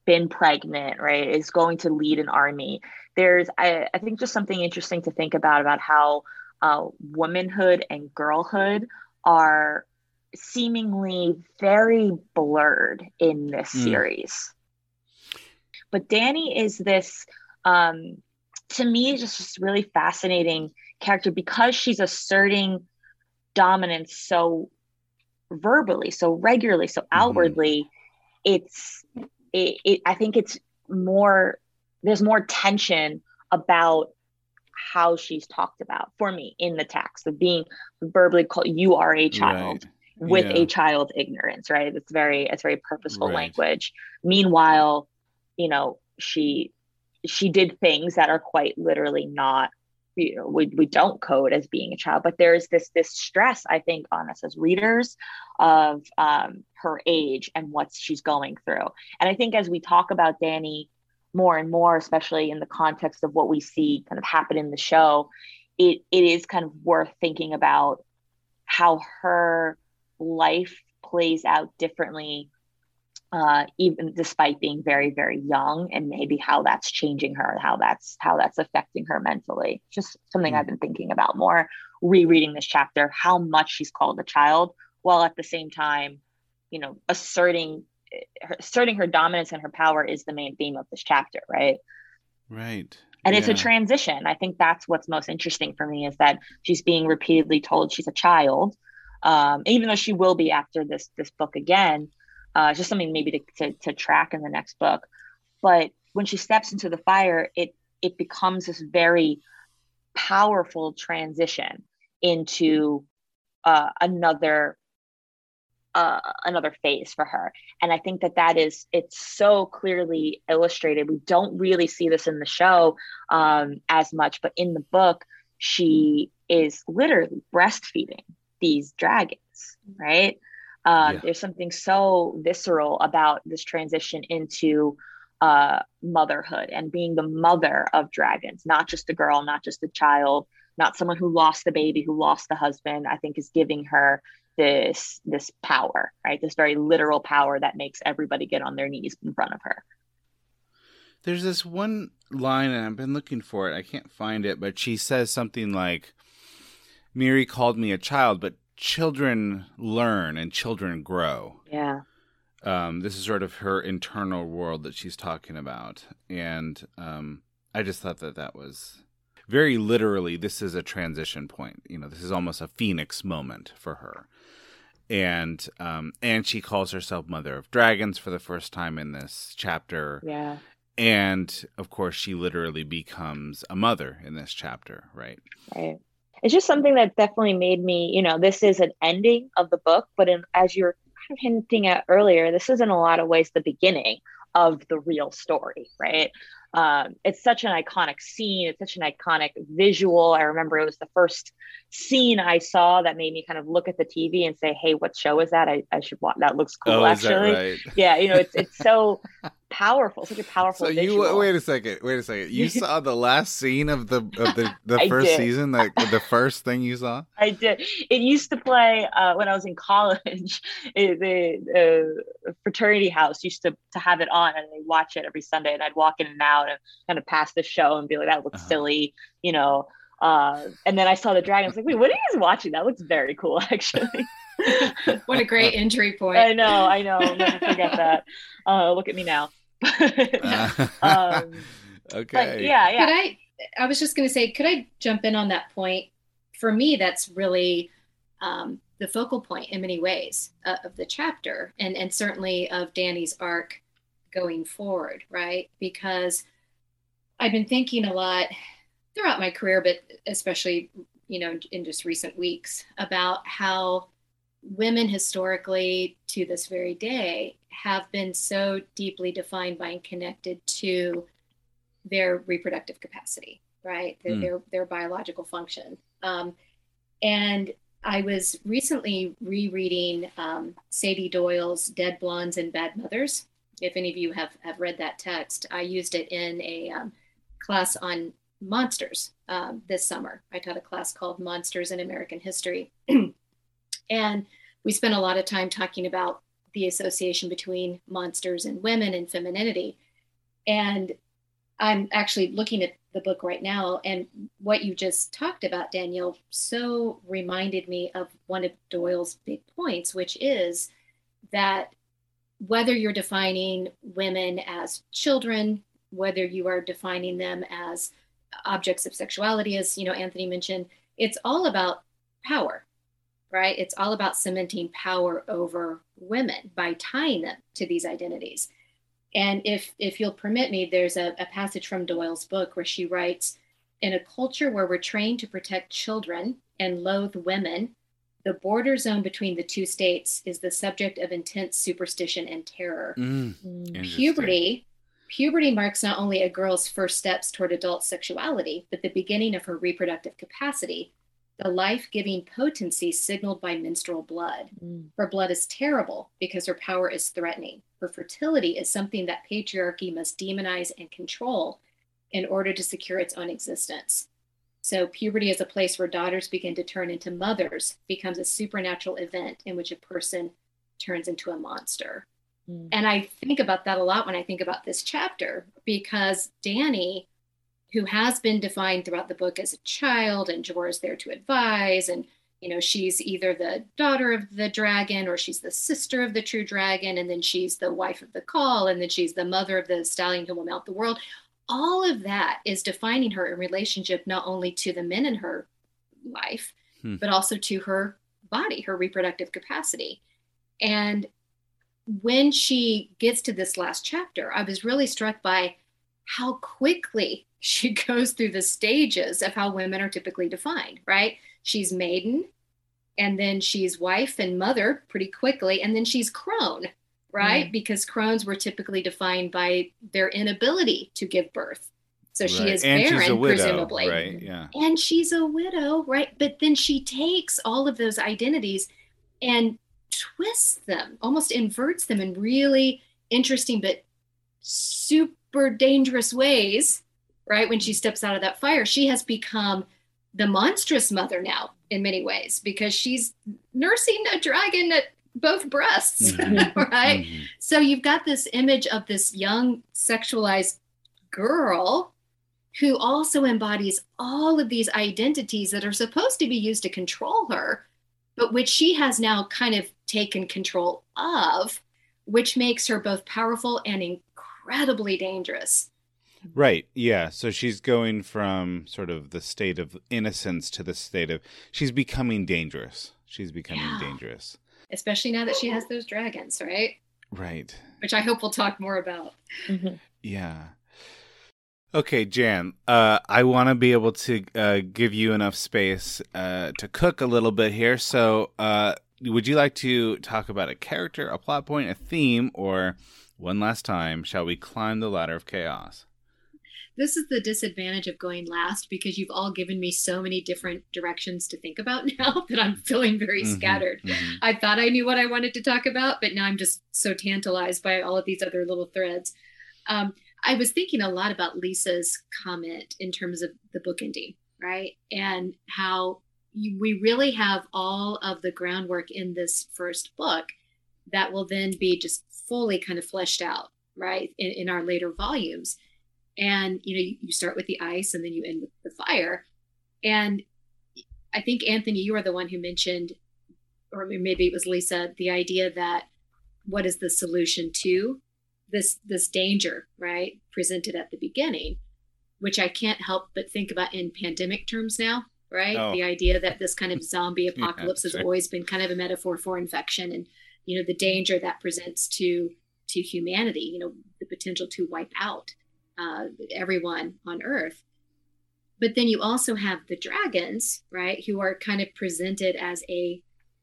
been pregnant right? Is going to lead an army. There's I, I think just something interesting to think about about how uh, womanhood and girlhood are seemingly very blurred in this mm. series. But danny is this um, to me just, just really fascinating character because she's asserting dominance so verbally, so regularly, so mm-hmm. outwardly, mm-hmm. it's it, it, I think it's more there's more tension about how she's talked about for me in the text of being verbally called you are a child right. with yeah. a child's ignorance right it's very it's very purposeful right. language meanwhile you know she she did things that are quite literally not we, we don't code as being a child but there's this this stress i think on us as readers of um, her age and what she's going through. And i think as we talk about Danny more and more especially in the context of what we see kind of happen in the show it it is kind of worth thinking about how her life plays out differently uh, even despite being very very young and maybe how that's changing her how that's how that's affecting her mentally just something mm. i've been thinking about more rereading this chapter how much she's called a child while at the same time you know asserting asserting her dominance and her power is the main theme of this chapter right right and yeah. it's a transition i think that's what's most interesting for me is that she's being repeatedly told she's a child um, even though she will be after this this book again uh, just something maybe to, to, to track in the next book. But when she steps into the fire, it it becomes this very powerful transition into uh, another uh, another phase for her. And i think that that is it's so clearly illustrated. We don't really see this in the show um, as much but in the book she is literally breastfeeding these dragons right uh, yeah. There's something so visceral about this transition into uh, motherhood and being the mother of dragons, not just a girl, not just a child, not someone who lost the baby, who lost the husband. I think is giving her this this power, right? This very literal power that makes everybody get on their knees in front of her. There's this one line, and I've been looking for it. I can't find it, but she says something like, "Mirri called me a child, but children learn and children grow. Yeah. Um, this is sort of her internal world that she's talking about, and um, I just thought that that was very literally. This is a transition point. You know, this is almost a phoenix moment for her, and um, and she calls herself Mother of Dragons for the first time in this chapter. Yeah. And of course, she literally becomes a mother in this chapter, right? Right it's just something that definitely made me, you know, this is an ending of the book, but in, as you're kind of hinting at earlier, this is in a lot of ways the beginning of the real story, right? Um, it's such an iconic scene. It's such an iconic visual. I remember it was the first scene I saw that made me kind of look at the TV and say, "Hey, what show is that? I, I should watch. That looks cool, oh, actually." Right? Yeah, you know, it's it's so [laughs] powerful, such a powerful. So visual. you wait a second, wait a second. You [laughs] saw the last scene of the of the, the first did. season, like the first thing you saw. [laughs] I did. It used to play uh, when I was in college. [laughs] It, the uh, fraternity house used to to have it on, and they watch it every Sunday. And I'd walk in and out and kind of pass the show and be like, "That looks uh-huh. silly," you know. Uh, and then I saw the dragon. I was like, "Wait, what are you guys watching? That looks very cool, actually." what a great entry point. I know, I know. I'll never forget that. Uh, look at me now. [laughs] [laughs] um, okay. yeah, yeah. But I, I was just going to say, could I jump in on that point? For me, that's really um, the focal point in many ways uh, of the chapter, and and certainly of Danny's arc going forward, right? Because I've been thinking a lot throughout my career, but especially you know in just recent weeks about how women historically to this very day have been so deeply defined by and connected to their reproductive capacity, right? Their, mm. their, their, biological function. Um, and I was recently rereading um, Sady Doyle's Dead Blondes and Bad Mothers. If any of you have, have read that text, I used it in a um, class on monsters um, this summer. I taught a class called Monsters in American History. [clears throat] and we spent a lot of time talking about the association between monsters and women and femininity. And I'm actually looking at the book right now, and what you just talked about, Daniel, so reminded me of one of Doyle's big points, which is that whether you're defining women as children, whether you are defining them as objects of sexuality, as you know, Anthony mentioned, it's all about power, right? It's all about cementing power over women by tying them to these identities. And if if you'll permit me, there's a, a passage from Doyle's book where she writes, in a culture where we're trained to protect children and loathe women, the border zone between the two states is the subject of intense superstition and terror. Mm, puberty puberty marks not only a girl's first steps toward adult sexuality, but the beginning of her reproductive capacity, the life giving potency signaled by menstrual blood. Mm. Her blood is terrible because her power is threatening. Her fertility is something that patriarchy must demonize and control in order to secure its own existence. So, puberty is a place where daughters begin to turn into mothers, becomes a supernatural event in which a person turns into a monster. Mm. And I think about that a lot when I think about this chapter because Danny who has been defined throughout the book as a child, and is there to advise. And, you know, she's either the daughter of the dragon or she's the sister of the true dragon. And then she's the wife of the khal. And then she's the mother of the stallion who will melt the world. All of that is defining her in relationship not only to the men in her life, hmm. but also to her body, her reproductive capacity. And when she gets to this last chapter, I was really struck by how quickly she [laughs] goes through the stages of how women are typically defined, right? She's maiden, and then she's wife and mother pretty quickly, and then she's crone, right? Mm. Because crones were typically defined by their inability to give birth. So right. she is and barren, widow, presumably. Right. Yeah. And she's a widow, right? But then she takes all of those identities and twists them, almost inverts them in really interesting but super dangerous ways right? When she steps out of that fire, she has become the monstrous mother now in many ways because she's nursing a dragon at both breasts, mm-hmm. [laughs] right? Mm-hmm. So you've got this image of this young sexualized girl who also embodies all of these identities that are supposed to be used to control her, but which she has now kind of taken control of, which makes her both powerful and incredibly dangerous. Right. Yeah. So she's going from sort of the state of innocence to the state of she's becoming dangerous. She's becoming yeah. dangerous. Especially now that she has those dragons, right? Right. Which I hope we'll talk more about. Mm-hmm. Yeah. Okay, Jan, uh, I want to be able to uh, give you enough space uh, to cook a little bit here. So, uh, would you like to talk about a character, a plot point, a theme, or one last time, shall we climb the ladder of chaos? This is the disadvantage of going last because you've all given me so many different directions to think about [laughs] now that I'm feeling very mm-hmm, scattered. Mm-hmm. I thought I knew what I wanted to talk about, but now I'm just so tantalized by all of these other little threads. Um, I was thinking a lot about Lisa's comment in terms of the book ending, right? And how you, we really have all of the groundwork in this first book that will then be just fully kind of fleshed out, right, in, in our later volumes and you know you start with the ice and then you end with the fire and i think anthony you are the one who mentioned or maybe it was lisa the idea that what is the solution to this this danger right presented at the beginning which I can't help but think about in pandemic terms now, right? Oh. The idea that this kind of zombie [laughs] apocalypse has sure. always been kind of a metaphor for infection and you know the danger that presents to to humanity, you know, the potential to wipe out uh, everyone on Earth. But then you also have the dragons, right, who are kind of presented as a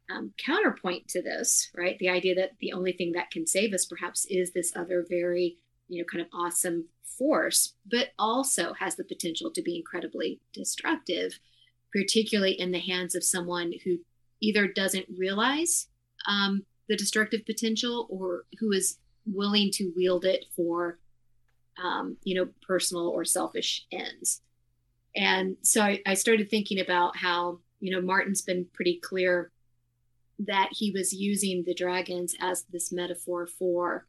um, counterpoint to this, right? The idea that the only thing that can save us perhaps is this other very, you know, kind of awesome force, but also has the potential to be incredibly destructive, particularly in the hands of someone who either doesn't realize um, the destructive potential or who is willing to wield it for, um, you know, personal or selfish ends. And so I, I started thinking about how, you know, Martin's been pretty clear that he was using the dragons as this metaphor for,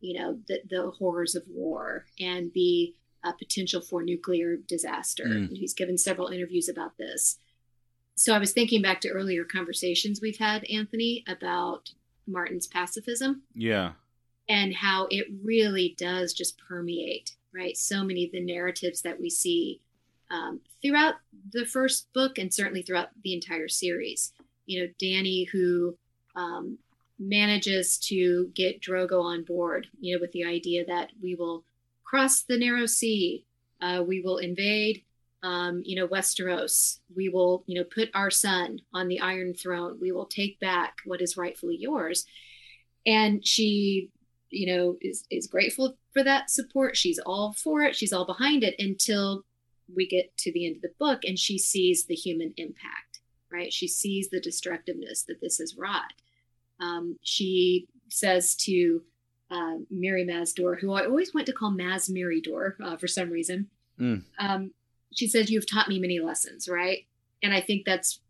you know, the, the horrors of war and the uh, potential for nuclear disaster. Mm. He's given several interviews about this. So I was thinking back to earlier conversations we've had, Anthony, about Martin's pacifism Yeah. And how it really does just permeate, right? So many of the narratives that we see um, throughout the first book and certainly throughout the entire series. You know, Danny, who um, manages to get Drogo on board, you know, with the idea that we will cross the narrow sea, uh, we will invade, um, you know, Westeros, we will, you know, put our son on the Iron Throne, we will take back what is rightfully yours. And she, you know, is is grateful for that support. She's all for it. She's all behind it until we get to the end of the book and she sees the human impact, right? She sees the destructiveness that this has wrought. Um, she says to uh, Mirri Maz Duur, who I always want to call Maz Miridor uh, for some reason, Mm. um, she says, You've taught me many lessons, right? And I think that's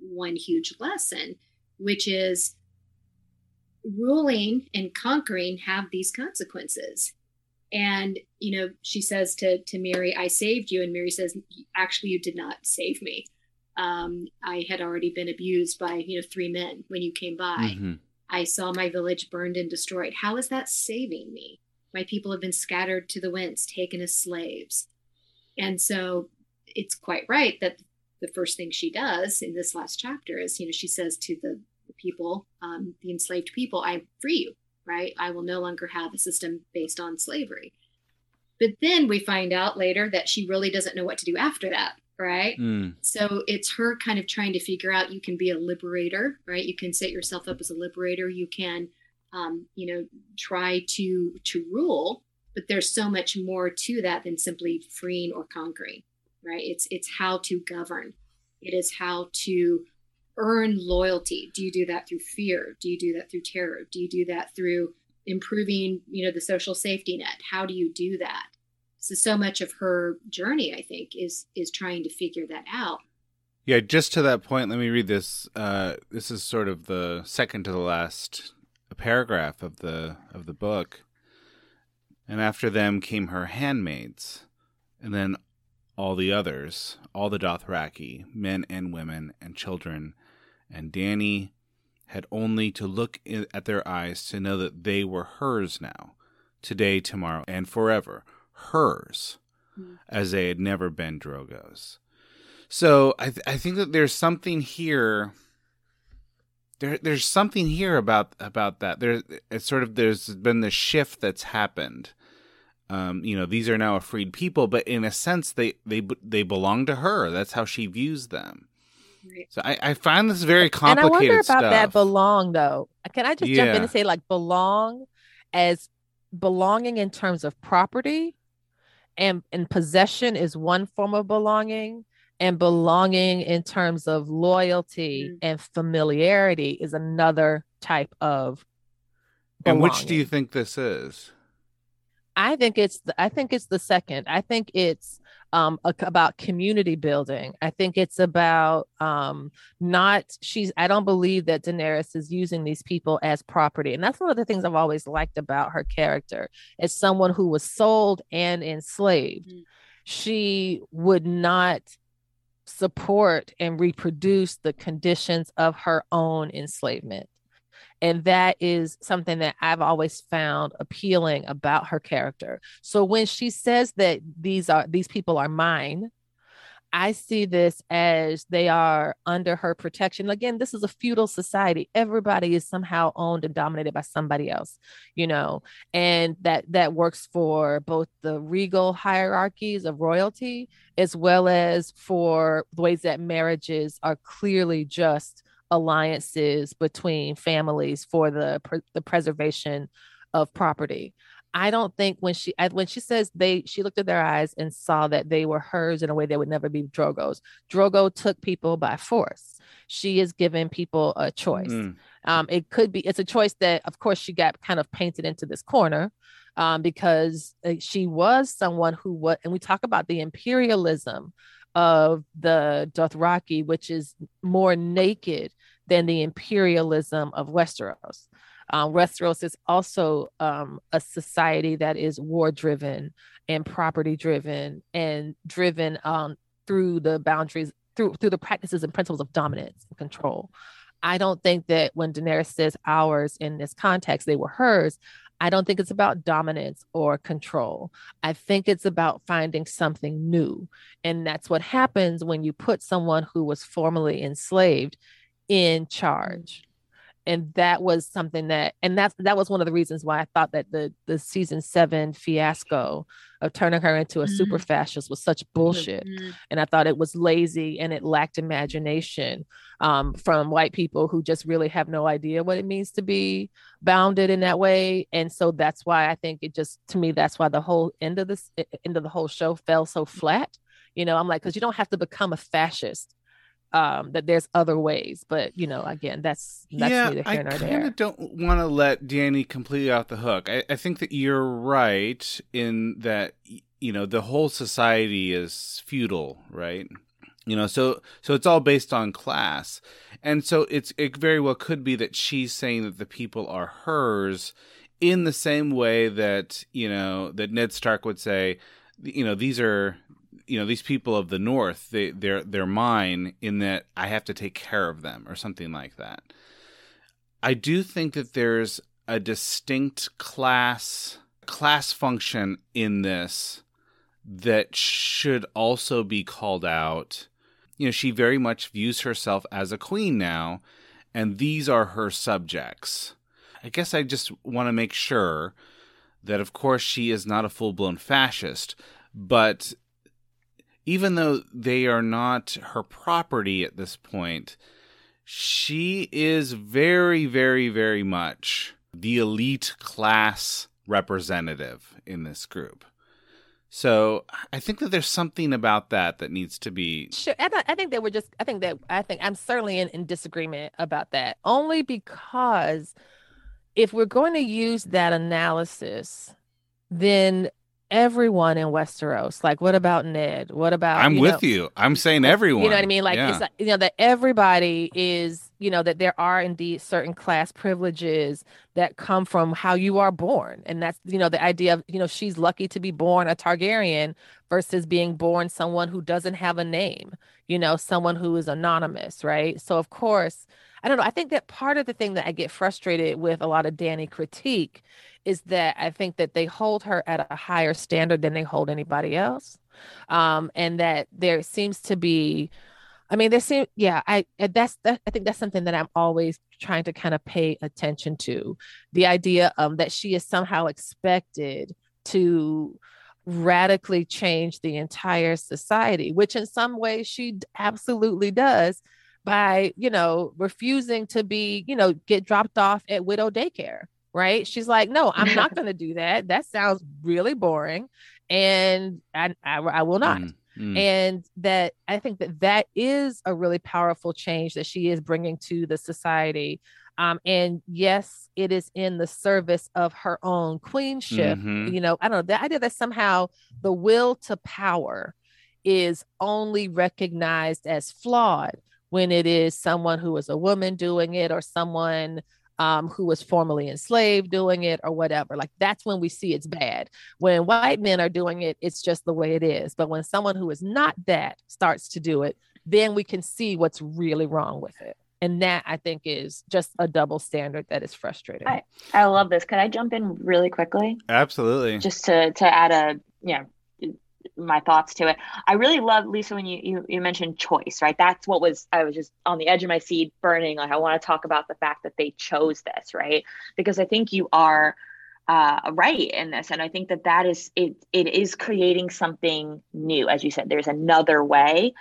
one huge lesson, which is ruling and conquering have these consequences. And, you know, she says to, to Mirri, I saved you. And Mirri says, Actually, you did not save me. Um, I had already been abused by, you know, three men when you came by. Mhm. I saw my village burned and destroyed. How is that saving me? My people have been scattered to the winds, taken as slaves. And so it's quite right that the first thing she does in this last chapter is, you know, she says to the people, um, the enslaved people, I free you, right? I will no longer have a system based on slavery. But then we find out later that she really doesn't know what to do after that, right? Mm. So it's her kind of trying to figure out you can be a liberator, right? You can set yourself up as a liberator. You can, um, you know, try to to rule, but there's so much more to that than simply freeing or conquering, right? It's it's how to govern. It is how to earn loyalty. Do you do that through fear? Do you do that through terror? Do you do that through improving, you know, the social safety net? How do you do that? So so much of her journey, I think, is is trying to figure that out. Yeah, just to that point, let me read this. Uh, this is sort of the second to the last paragraph of the of the book. And after them came her handmaids, and then all the others, all the Dothraki, men and women and children, and Danny had only to look at their eyes to know that they were hers now, today, tomorrow, and forever, hers, as they had never been Drogo's. So I th- I think that there's something here. There there's something here about about that. There it's sort of there's been the shift that's happened. Um, you know, these are now a freed people, but in a sense, they they they belong to her. That's how she views them. Right. So I, I find this very complicated. And I complicated wonder about stuff. that belong though. Can I just jump in and say like belong as belonging in terms of property and and possession is one form of belonging and belonging in terms of loyalty Mm. and familiarity is another type of and which do you think this is? I think it's the, I think it's the second. I think it's um a- about community building. I think it's about um not she's I don't believe that Daenerys is using these people as property. And that's one of the things I've always liked about her character. As someone who was sold and enslaved, Mm. she would not support and reproduce the conditions of her own enslavement. And that is something that I've always found appealing about her character. So when she says that these are these people are mine, I see this as they are under her protection. Again, this is a feudal society. Everybody is somehow owned and dominated by somebody else, you know, and that that works for both the regal hierarchies of royalty as well as for the ways that marriages are clearly just alliances between families for the the preservation of property. I don't think when she when she says they she looked at their eyes and saw that they were hers in a way that would never be Drogo's. Drogo took people by force. She is giving people a choice. Mm. Um, it could be it's a choice that of course she got kind of painted into this corner um, because uh, she was someone who was and we talk about the imperialism of the Dothraki, which is more naked than the imperialism of Westeros. Um, Westeros is also um, a society that is war driven and property driven and driven um, through the boundaries, through through the practices and principles of dominance and control. I don't think that when Daenerys says ours in this context, they were hers. I don't think it's about dominance or control. I think it's about finding something new. And that's what happens when you put someone who was formerly enslaved in charge and that was something that and that's that was one of the reasons why i thought that the the season seven fiasco of turning her into a mm-hmm. super fascist was such bullshit mm-hmm. and i thought it was lazy and it lacked imagination um, from white people who just really have no idea what it means to be bounded in that way and so that's why i think it just to me that's why the whole end of this end of the whole show fell so flat you know i'm like because you don't have to become a fascist um, that there's other ways. But you know, again, that's that's yeah, neither here nor there. I don't want to let Danny completely off the hook. I, I think that you're right in that you know the whole society is feudal, right? You know, so so it's all based on class, and so it's it very well could be that she's saying that the people are hers in the same way that you know that Ned Stark would say, you know, these are you know these people of the north they they're they're mine in that I have to take care of them or something like that. I do think that there's a distinct class class function in this that should also be called out. You know, she very much views herself as a queen now, and these are her subjects. I guess I just want to make sure that, of course, she is not a full blown fascist, but even though they are not her property at this point, she is very, very, very much the elite class representative in this group. So I think that there's something about that that needs to be. Sure, I, I think that we're just. I think that I think I'm certainly in, in disagreement about that. Only because if we're going to use that analysis, then everyone in Westeros. Like, what about Ned? What about? I'm you with know, you. I'm saying everyone. You know what I mean? Like, yeah. it's like, you know that everybody is. You know that there are indeed certain class privileges that come from how you are born, and that's you know the idea of you know she's lucky to be born a Targaryen versus being born someone who doesn't have a name. You know, someone who is anonymous, right? So of course. I don't know. I think that part of the thing that I get frustrated with a lot of Danny critique is that I think that they hold her at a higher standard than they hold anybody else. Um, and that there seems to be, I mean, there seems, yeah, I, that's, that, I think that's something that I'm always trying to kind of pay attention to the idea um, that she is somehow expected to radically change the entire society, which in some ways she absolutely does by, you know, refusing to be, you know, get dropped off at widow daycare right? She's like, no, I'm not [laughs] going to do that. That sounds really boring. And I, I, I will not. Mm, mm. And that I think that that is a really powerful change that she is bringing to the society. Um, and yes, it is in the service of her own queenship. Mm-hmm. You know, I don't know the idea that somehow the will to power is only recognized as flawed when it is someone who is a woman doing it or someone um, who was formerly enslaved doing it or whatever. Like that's when we see it's bad. When white men are doing it, it's just the way it is. But when someone who is not that starts to do it, then we can see what's really wrong with it. And that I think is just a double standard that is frustrating. I, I love this. Could I jump in really quickly? Absolutely. Just to to add a yeah my thoughts to it. I really love Lisa when you, you you mentioned choice, right? That's what was I was just on the edge of my seat burning. Like I want to talk about the fact that they chose this, right? Because I think you are uh, right in this, and I think that that is it. It is creating something new, as you said. There's another way.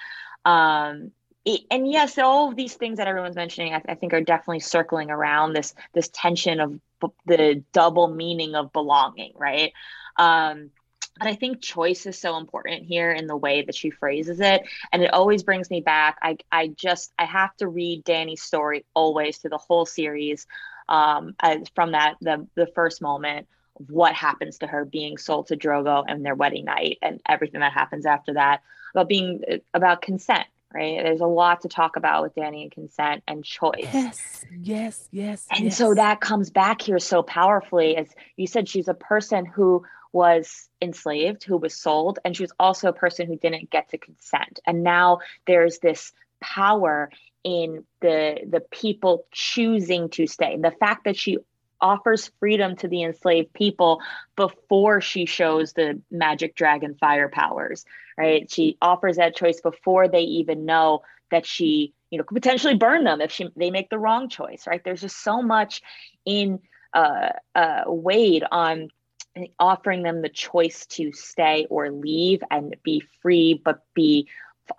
Um, it, and yes, all of these things that everyone's mentioning, I, I think, are definitely circling around this this tension of b- the double meaning of belonging, right? Um, but I think choice is so important here in the way that she phrases it. And it always brings me back. I, I just, I have to read Danny's story always through the whole series um, from that, the, the first moment of what happens to her being sold to Drogo and their wedding night and everything that happens after that about being, about consent, right? There's a lot to talk about with Danny and consent and choice. Yes, yes, yes. And yes. so that comes back here so powerfully. As you said, she's a person who was enslaved, who was sold, and she was also a person who didn't get to consent. And now there's this power in the the people choosing to stay. The fact that she offers freedom to the enslaved people before she shows the magic dragon fire powers, right? She offers that choice before they even know that she, you know, could potentially burn them if she they make the wrong choice, right? There's just so much in uh, uh, weighed on offering them the choice to stay or leave and be free, but be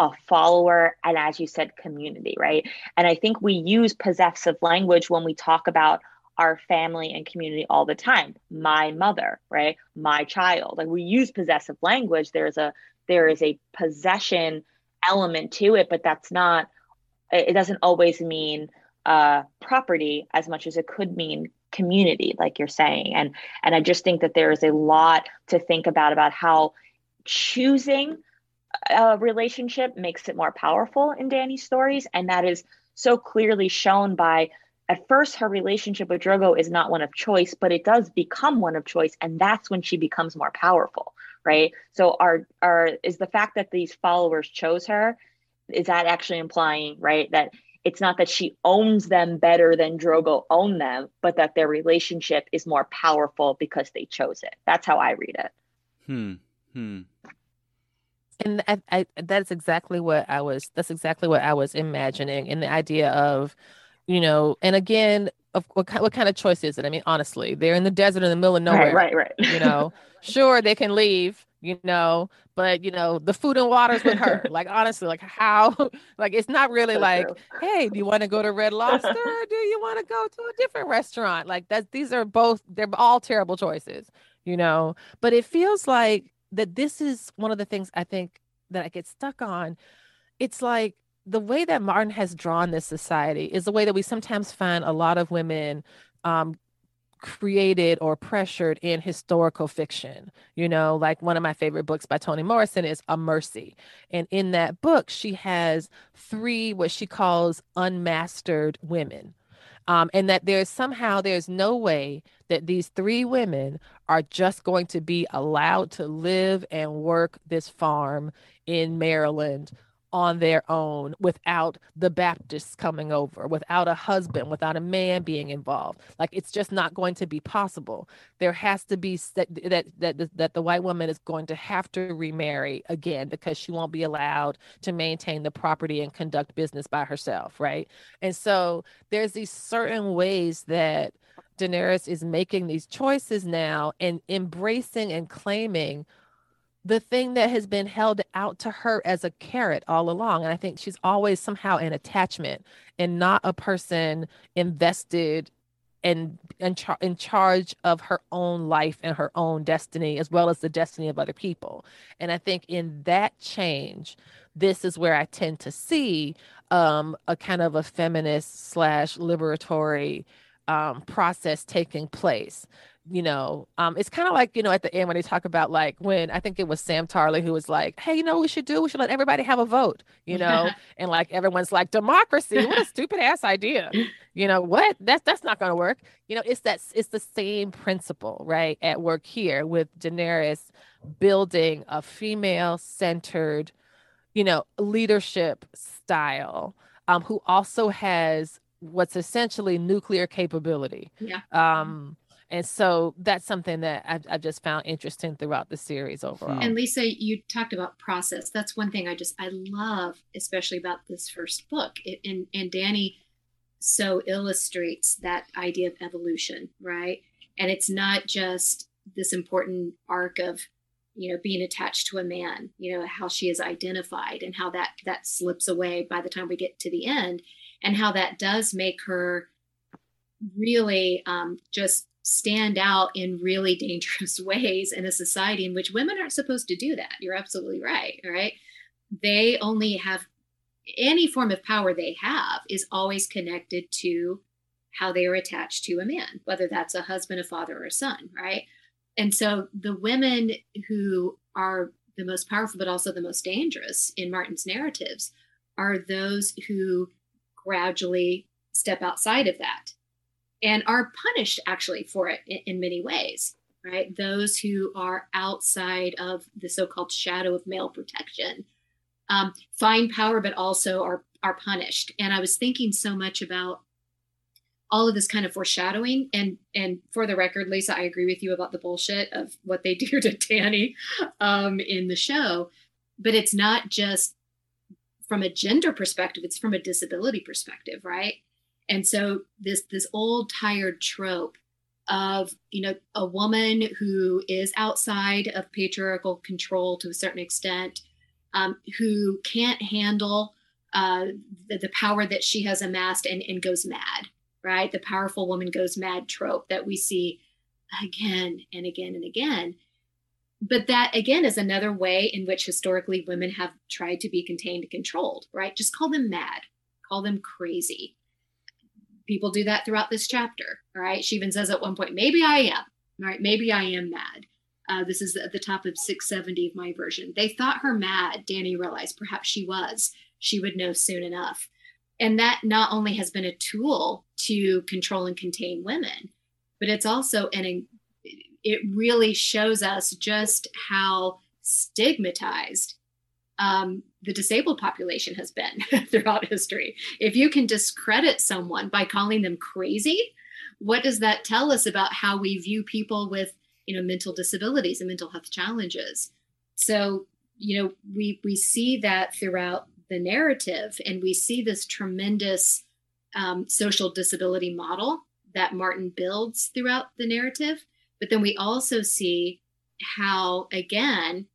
a follower and as you said community right? And i think we use possessive language when we talk about our family and community all the time. My mother right? My child. Like we use possessive language. There's a there is a possession element to it but that's not it doesn't always mean uh, property as much as it could mean community like you're saying. And and i just think that there is a lot to think about about how choosing a relationship makes it more powerful in danny's stories. And that is so clearly shown by at first her relationship with drogo is not one of choice but it does become one of choice. And that's when she becomes more powerful right? So our our is the fact that these followers chose her is that actually implying right that it's not that she owns them better than Drogo owned them, but that their relationship is more powerful because they chose it. That's how I read it. Hmm. Hmm. And I, I, that's exactly what I was. That's exactly what I was imagining, and the idea of, you know, and again, of what, what kind of choice is it? I mean, honestly, they're in the desert in the middle of nowhere. Right, right, right. you know, [laughs] sure they can leave, you know, but you know, the food and water's with her. [laughs] like honestly, like how [laughs] like it's not really So like, true. hey, do you want to go to Red Lobster or [laughs] do you want to go to a different restaurant? Like that these are both they're all terrible choices, you know. But it feels like that this is one of the things I think that I get stuck on. It's like the way that Martin has drawn this society is the way that we sometimes find a lot of women um, created or pressured in historical fiction. You know, like one of my favorite books by Toni Morrison is A Mercy. And in that book, she has three what she calls unmastered women. Um, and that there's somehow there's no way that these three women are just going to be allowed to live and work this farm in Maryland on their own without the Baptists coming over, without a husband, without a man being involved. Like it's just not going to be possible. There has to be that that that, that the white woman is going to have to remarry again because she won't be allowed to maintain the property and conduct business by herself, right? And so there's these certain ways that Daenerys is making these choices now and embracing and claiming the thing that has been held out to her as a carrot all along. And I think she's always somehow an attachment and not a person invested and in, char- in charge of her own life and her own destiny, as well as the destiny of other people. And I think in that change, this is where I tend to see um, a kind of a feminist slash liberatory um, process taking place you know, um, it's kind of like, you know, at the end when they talk about like when I think it was Sam Tarly who was like, hey, you know what we should do? We should let everybody have a vote, you [laughs] know, and like everyone's like, democracy, what a [laughs] stupid ass idea. You know, what? That's that's not gonna work. You know, it's that it's the same principle, right, at work here with Daenerys building a female centered, you know, leadership style um, who also has what's essentially nuclear capability. Yeah. Um, and so that's something that I've, I've just found interesting throughout the series overall. And Lisa, you talked about process. That's one thing I just I love, especially about this first book. It, and and Danny so illustrates that idea of evolution, right? And it's not just this important arc of you know being attached to a man you know how she is identified and how that that slips away by the time we get to the end and how that does make her really um, just stand out in really dangerous [laughs] ways in a society in which women aren't supposed to do that. You're absolutely right. Right. They only have any form of power they have is always connected to how they are attached to a man, whether that's a husband, a father, or a son. Right. And so the women who are the most powerful, but also the most dangerous in Martin's narratives are those who gradually step outside of that and are punished actually for it in, in many ways right? Those who are outside of the so-called shadow of male protection um, find power but also are are punished. And i was thinking so much about all of this kind of foreshadowing and and for the record lisa i agree with you about the bullshit of what they [laughs] do to danny um, in the show but it's not just from a gender perspective it's from a disability perspective right and so this this old tired trope of you know a woman who is outside of patriarchal control to a certain extent um, who can't handle uh, the, the, power that she has amassed and, and goes mad right? The powerful woman goes mad trope that we see again and again and again. But that again is another way in which historically women have tried to be contained and controlled right? Just call them mad. Call them crazy people do that throughout this chapter. All right. She even says at one point, maybe I am. All right. Maybe I am mad. Uh, this is at the top of 670 of my version. They thought her mad. Danny realized perhaps she was. She would know soon enough. And that not only has been a tool to control and contain women, but it's also an, it really shows us just how stigmatized um, the disabled population has been [laughs] throughout history. If you can discredit someone by calling them crazy, what does that tell us about how we view people with, you know, mental disabilities and mental health challenges? So, you know, we we see that throughout the narrative, and we see this tremendous um, social disability model that Martin builds throughout the narrative. But then we also see how, again,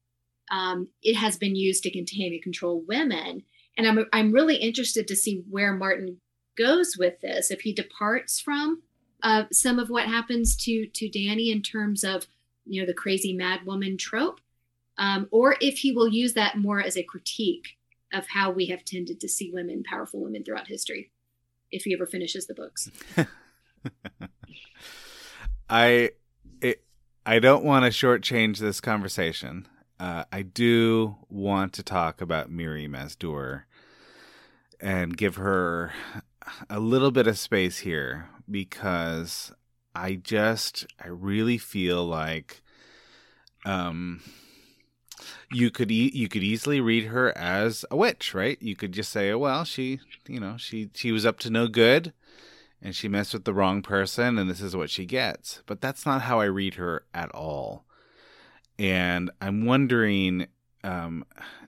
um, it has been used to contain and control women. And I'm, I'm really interested to see where Martin goes with this. If he departs from uh, some of what happens to to Danny in terms of you know the crazy mad woman trope, um, or if he will use that more as a critique of how we have tended to see women, powerful women throughout history. If he ever finishes the books. [laughs] I it, I don't want to shortchange this conversation uh, I do want to talk about Mirri Maz and give her a little bit of space here because I just I really feel like um you could e- you could easily read her as a witch, right? You could just say, oh, well, she, you know, she she was up to no good and she messed with the wrong person and this is what she gets. But that's not how I read her at all and I'm wondering, um,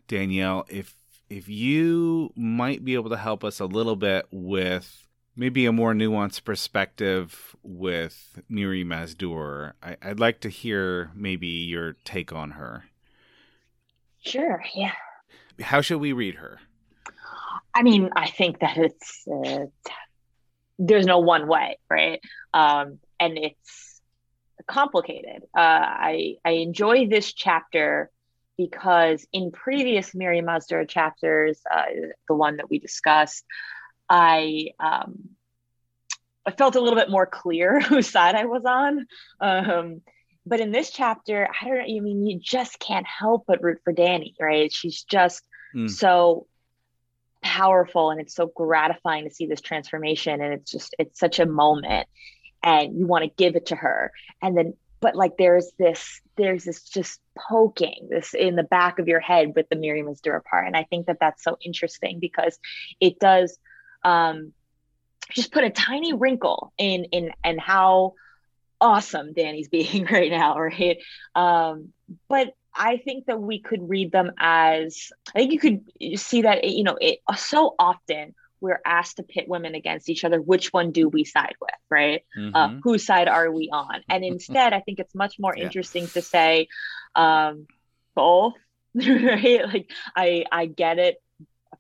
Danielle, if if you might be able to help us a little bit with maybe a more nuanced perspective with Mirri Maz I, I'd like to hear maybe your take on her. Sure. Yeah. How should we read her? I mean, I think that it's uh, there's no one way, right? Um, and it's complicated. Uh, I I enjoy this chapter because in previous Mirri Maz chapters, uh, the one that we discussed, I um, I felt a little bit more clear [laughs] whose side I was on. Um, but in this chapter, I don't know. I mean, you just can't help but root for Danny, right? She's just mm. so powerful, and it's so gratifying to see this transformation. And it's just it's such a moment and you want to give it to her and then but like there's this there's this just poking this in the back of your head with the Mirri Maz Duur part and I think that that's so interesting because it does um, just put a tiny wrinkle in in and how awesome Danny's [laughs] being right now, right? Um, but I think that we could read them as I think you could see that you know it so often we're asked to pit women against each other. Which one do we side with, right? Uh, mm-hmm. Uh, whose side are we on? And [laughs] instead, I think it's much more yeah. interesting to say um, both, [laughs] right? Like I I get it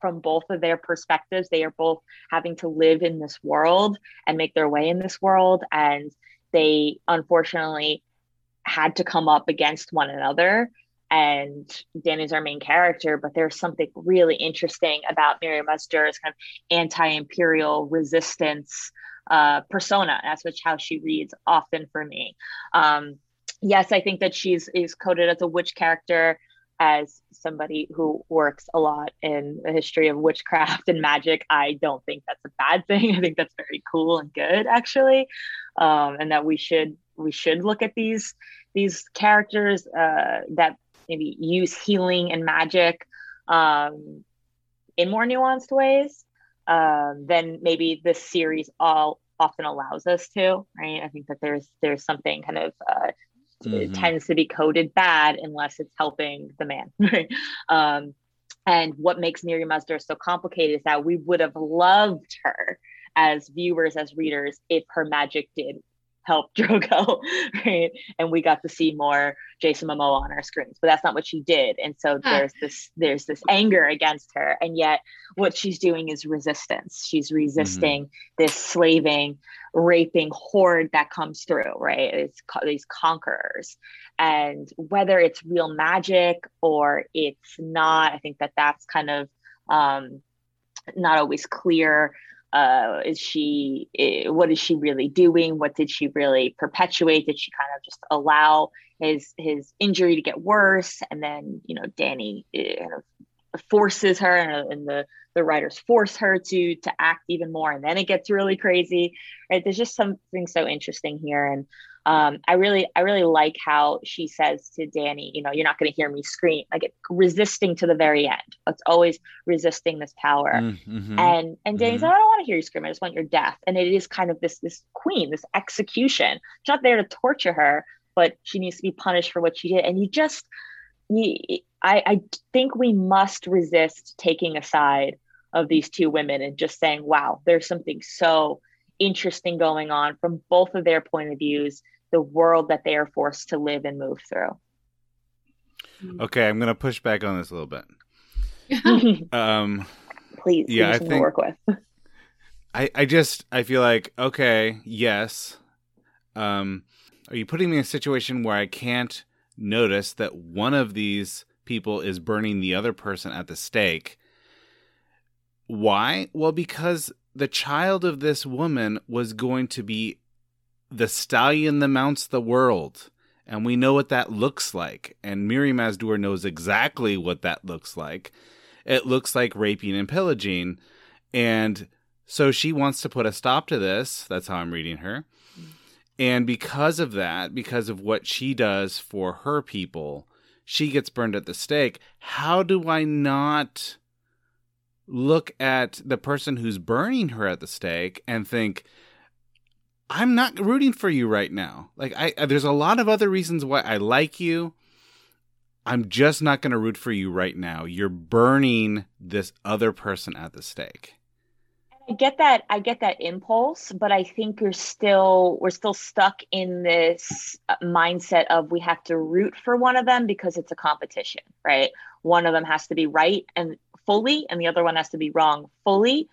from both of their perspectives. They are both having to live in this world and make their way in this world, and they unfortunately had to come up against one another and Danny's our main character, but there's something really interesting about Mirri Maz Duur's kind of anti-imperial resistance uh, persona. That's which how she reads often for me. Um, yes, I think that she's is coded as a witch character, as somebody who works a lot in the history of witchcraft and magic. I don't think that's a bad thing. [laughs] I think that's very cool and good, actually, um, and that we should we should look at these these characters uh, that maybe use healing and magic um, in more nuanced ways um, than maybe this series all often allows us to. Right? I think that there's there's something kind of uh, mm-hmm. tends to be coded bad unless it's helping the man. [laughs] um, and what makes Mirri Maz Duur so complicated is that we would have loved her as viewers, as readers, if her magic did help [laughs] Drogo, right? And we got to see more Jason Momoa on our screens, but that's not what she did. And so huh. there's this there's this anger against her, and yet what she's doing is resistance. She's resisting mm-hmm. this slaving, raping horde that comes through, right? It's these conquerors, and whether it's real magic or it's not, I think that that's kind of um, not always clear uh, is she eh, what is she really doing? What did she really perpetuate? Did she kind of just allow his his injury to get worse? And then you know danny eh, kind of forces her and the the writers force her to to act even more. And then it gets really crazy right? There's just something so interesting here. And um, I really, I really like how she says to Danny, you know, you're not going to hear me scream. Like it, resisting to the very end. It's always resisting this power. Mm, mm-hmm. And and Danny's mm-hmm. like, I don't want to hear you scream. I just want your death. And it is kind of this this queen, this execution. She's not there to torture her, but she needs to be punished for what she did. And you just, you, I, I think we must resist taking a side of these two women and just saying, wow, there's something so interesting going on from both of their point of views the world that they are forced to live and move through. Okay, I'm going to push back on this a little bit. [laughs] um, Please, yeah, I think work with. [laughs] I I just I feel like okay, yes. Um, are you putting me in a situation where I can't notice that one of these people is burning the other person at the stake? Why? Well, because the child of this woman was going to be the stallion that mounts the world. And we know what that looks like. And Mirri Maz Duur knows exactly what that looks like. It looks like raping and pillaging. And so she wants to put a stop to this. That's how I'm reading her. And because of that, because of what she does for her people, she gets burned at the stake. How do I not look at the person who's burning her at the stake and think, I'm not rooting for you right now. Like I there's a lot of other reasons why I like you. I'm just not going to root for you right now. You're burning this other person at the stake. I get that I get that impulse, but I think we're still we're still stuck in this uh, mindset of we have to root for one of them because it's a competition, right? One of them has to be right and fully and the other one has to be wrong fully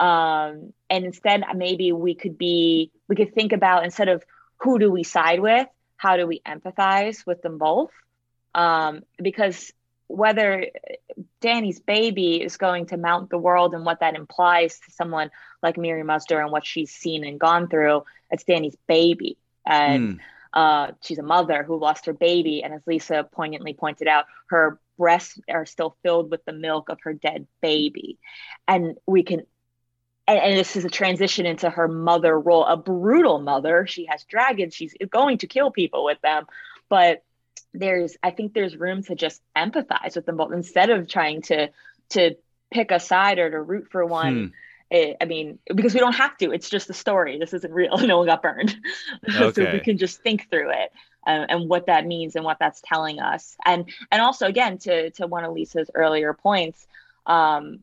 um, and instead maybe we could be we could think about instead of who do we side with how do we empathize with them both um, because whether Danny's baby is going to mount the world and what that implies to someone like Mirri Maz Duur and what she's seen and gone through, it's Danny's baby. And mm. uh, she's a mother who lost her baby. And as Lisa poignantly pointed out, her breasts are still filled with the milk of her dead baby. And we can and, and, this is a transition into her mother role, a brutal mother. She has dragons. She's going to kill people with them, but there's I think there's room to just empathize with them both instead of trying to to pick a side or to root for one. Hmm. it, I mean, because we don't have to. It's just a story. This isn't real. [laughs] No one got burned, okay. [laughs] so we can just think through it uh, and what that means and what that's telling us. And and also again to to one of Lisa's earlier points, um,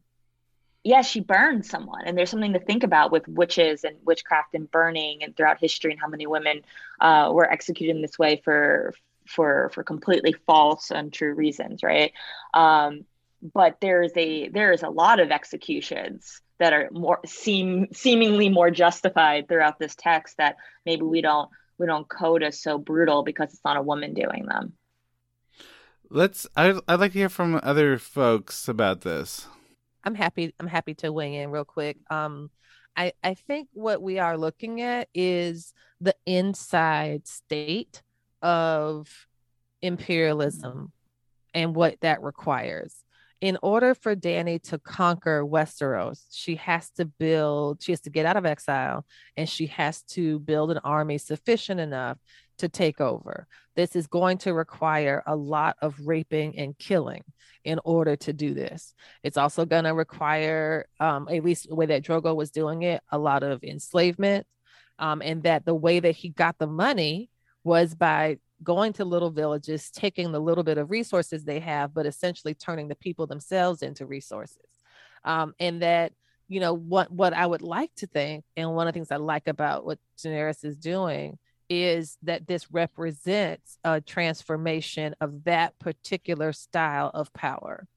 yeah, she burned someone, and there's something to think about with witches and witchcraft and burning and throughout history and how many women uh, were executed in this way for for for completely false, untrue reasons, right? Um, but there's a there is a lot of executions that are more seem seemingly more justified throughout this text that maybe we don't we don't code as so brutal because it's not a woman doing them. Let's. I'd, I'd like to hear from other folks about this. I'm happy. I'm happy to weigh in real quick. Um, I I think what we are looking at is the inside state of imperialism and what that requires. In order for Danny to conquer Westeros, she has to build. She has to get out of exile, and she has to build an army sufficient enough to take over. This is going to require a lot of raping and killing in order to do this. It's also going to require, um, at least the way that Drogo was doing it, a lot of enslavement. Um, and that the way that he got the money was by going to little villages, taking the little bit of resources they have, but essentially turning the people themselves into resources. Um, and that, you know, what what I would like to think, and one of the things I like about what Daenerys is doing is that this represents a transformation of that particular style of power.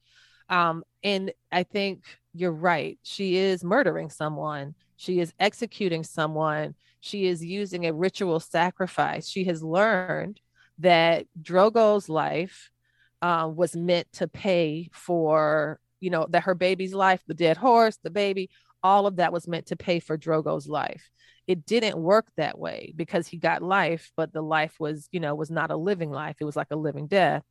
Um, and I think you're right. She is murdering someone, she is executing someone, she is using a ritual sacrifice. She has learned that Drogo's life uh, was meant to pay for, you know, that her baby's life, the dead horse, the baby, all of that was meant to pay for Drogo's life it didn't work that way because he got life but the life was you know was not a living life it was like a living death.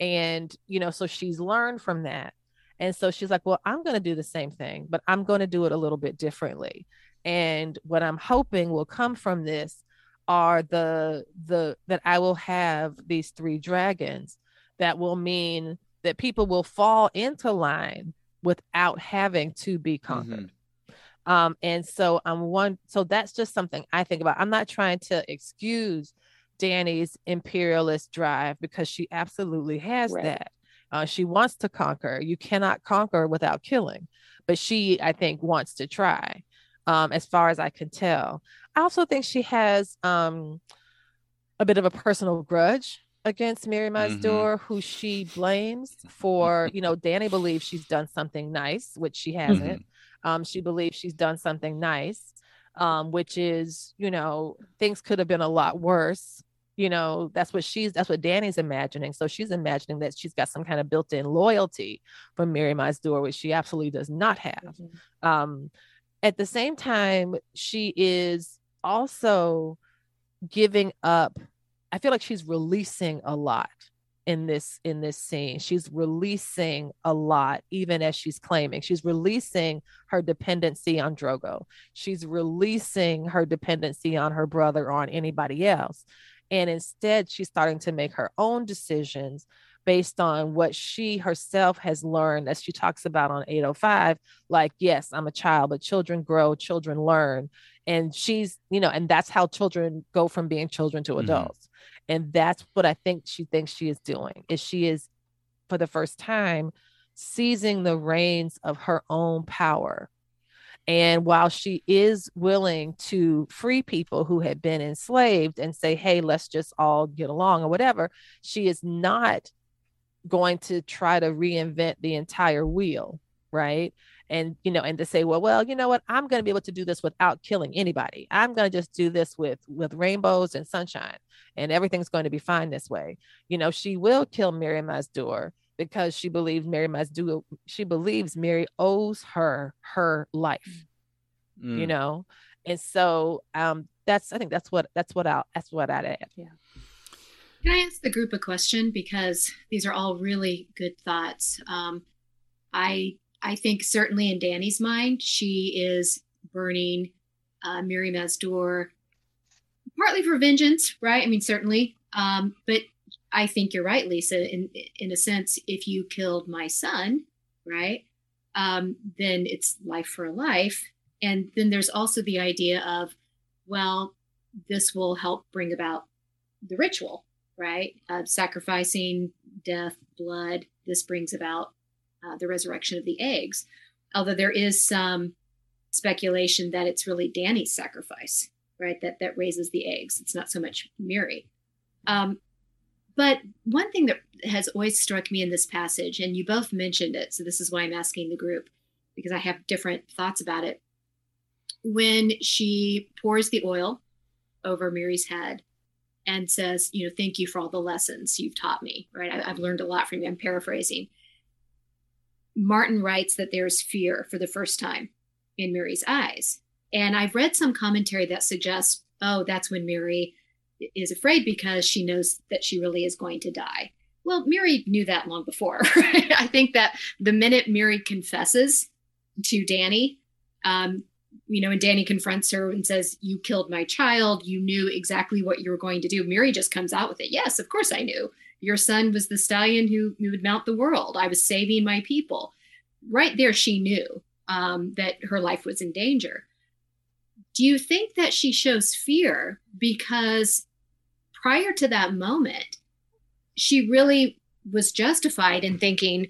And you know so she's learned from that. And so she's like well i'm going to do the same thing but i'm going to do it a little bit differently. And what i'm hoping will come from this are the the that i will have these three dragons that will mean that people will fall into line without having to be conquered mm-hmm. Um, and so I'm one, so that's just something I think about. I'm not trying to excuse Danny's imperialist drive because she absolutely has Right. that. Uh, she wants to conquer. You cannot conquer without killing, but she, I think, wants to try. Um, as far as I can tell, I also think she has um, a bit of a personal grudge against Mirri Maz Duur, who she [laughs] blames for. You know, Danny believes she's done something nice, which she hasn't. Um, she believes she's done something nice, um, which is, you know, things could have been a lot worse. You know, that's what she's that's what Danny's imagining. So she's imagining that she's got some kind of built-in loyalty from Mirri Maz Duur, which she absolutely does not have. Um, at the same time, she is also giving up. I feel like she's releasing a lot in this in this scene. She's releasing a lot even as she's claiming. She's releasing her dependency on drogo. She's releasing her dependency on her brother or on anybody else. And instead she's starting to make her own decisions based on what she herself has learned as she talks about on 805 like yes i'm a child but children grow children learn and she's you know and that's how children go from being children to Mhm. adults. And that's what i think she thinks she is doing is she is for the first time seizing the reins of her own power. And while she is willing to free people who had been enslaved and say hey let's just all get along or whatever she is not going to try to reinvent the entire wheel right and you know and to say well well you know what? I'm going to be able to do this without killing anybody. I'm going to just do this with with rainbows and sunshine and everything's going to be fine this way. You know she will kill Mirri Maz Duur because she believes Mirri Maz Duur she believes Mirri owes her her life Mm. you know? And so um that's i think that's what that's what i'll that's what i'd add. Yeah. Can I ask the group a question? Because these are all really good thoughts. Um, I I think certainly in Danny's mind, she is burning uh, Mirri Maz Duur partly for vengeance, right? I mean, certainly, um, but I think you're right, Lisa. In in a sense, if you killed my son, right, um, then it's life for a life. And then there's also the idea of, well, this will help bring about the ritual, right? Of sacrificing death, blood. This brings about uh, the resurrection of the eggs. Although there is some speculation that it's really Danny's sacrifice, right? That that raises the eggs. It's not so much Mary. Um, but one thing that has always struck me in this passage, and you both mentioned it, so this is why I'm asking the group because I have different thoughts about it. When she pours the oil over Mary's head and says, you know, thank you for all the lessons you've taught me, right? I, have learned a lot from you. I'm paraphrasing. Martin writes that there's fear for the first time in Mary's eyes. And I've read some commentary that suggests, oh, that's when Mary is afraid because she knows that she really is going to die. Well, Mary knew that long before. [laughs] I think that the minute Mary confesses to Danny, um, you know, and Danny confronts her and says, You killed my child. You knew exactly what you were going to do. Mary just comes out with it. Yes, of course I knew. Your son was the stallion who, who would mount the world. I was saving my people. Right there, she knew um, that her life was in danger. Do you think that she shows fear because prior to that moment, she really was justified in thinking,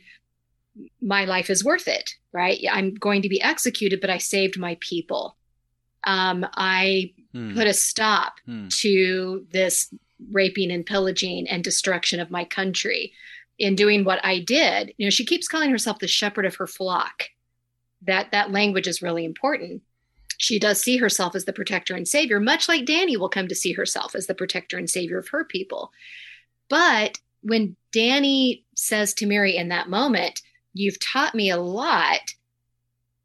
my life is worth it, right? I'm going to be executed, but I saved my people. Um, I hmm. put a stop hmm. to this raping and pillaging and destruction of my country in doing what I did. You know, she keeps calling herself the shepherd of her flock. That that language is really important. She does see herself as the protector and savior, much like Danny will come to see herself as the protector and savior of her people. But when Danny says to Mary in that moment, You've taught me a lot.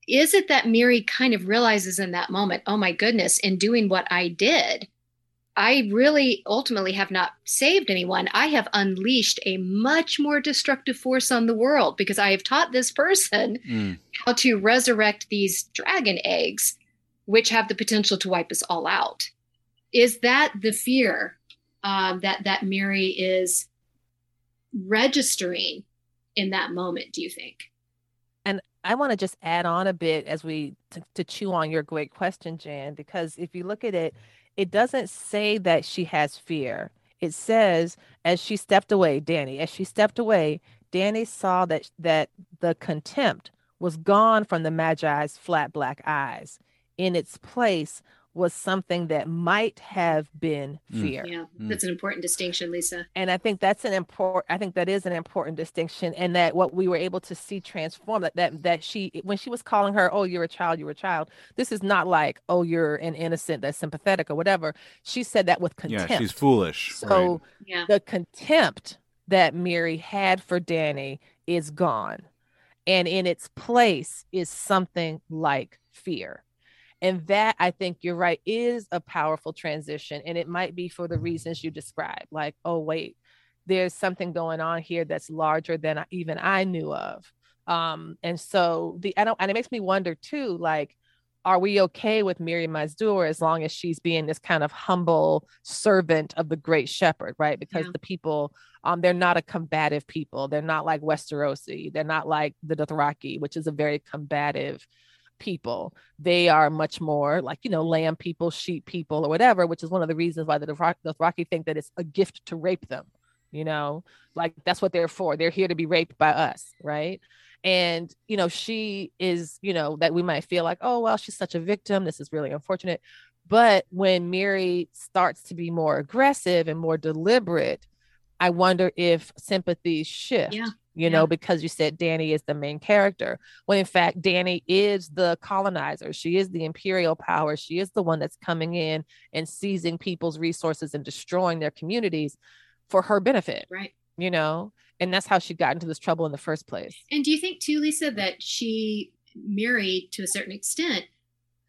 Is it that Mary kind of realizes in that moment, oh my goodness, in doing what I did, I really ultimately have not saved anyone. I have unleashed a much more destructive force on the world because I have taught this person mm. how to resurrect these dragon eggs, which have the potential to wipe us all out. Is that the fear um, that that Mary is registering in that moment, do you think? And I want to just add on a bit as we to, to chew on your great question, Jan, because if you look at it, it doesn't say that she has fear. It says as she stepped away, Danny, as she stepped away, Danny saw that that the contempt was gone from the maegi's flat black eyes. In its place was something that might have been mm. fear. Yeah, mm. that's an important distinction, Lisa. And I think that's an important I think that is an important distinction and that what we were able to see transform that that that she when she was calling her, "Oh, you're a child, you're a child." This is not like, "Oh, you're an innocent that's sympathetic or whatever." She said that with contempt. Yeah, she's foolish. So right. yeah. the contempt that Mary had for Danny is gone. And in its place is something like fear and that I think you're right is a powerful transition. And it might be for the reasons you described, like, oh, wait, there's something going on here that's larger than even I knew of. Um, and so the I don't and it makes me wonder too, like, are we okay with Mirri Maz Duur as long as she's being this kind of humble servant of the great shepherd, right? Because yeah. the people, um, they're not a combative people. They're not like Westerosi. They're not like the Dothraki, which is a very combative people. They are much more like, you know, lamb people, sheep people, or whatever, which is one of the reasons why the Dothraki think that it's a gift to rape them. You know, like that's what they're for. They're here to be raped by us, right? And, you know, she is, you know, that we might feel like, oh, well, she's such a victim. This is really unfortunate. But when Mirri starts to be more aggressive and more deliberate, I wonder if sympathies shift. Yeah you yeah. know, because you said Danny is the main character. When in fact, Danny is the colonizer. She is the imperial power. She is the one that's coming in and seizing people's resources and destroying their communities for her benefit. Right. You know, and that's how she got into this trouble in the first place. And do you think too, Lisa, that she Mirri to a certain extent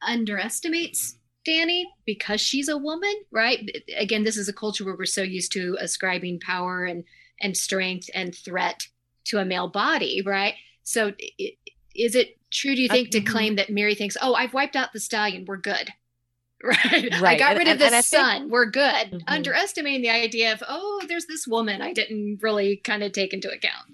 underestimates Danny because she's a woman, right? Again, this is a culture where we're so used to ascribing power and and strength and threat to a male body, right? So is it true, do you think, to mm-hmm. claim that Mary thinks, oh, I've wiped out the stallion, we're good? Right. [laughs] right. I got rid and, of the sun. Think, we're good. Mm-hmm. Underestimating the idea of, oh, there's this woman I didn't really kind of take into account.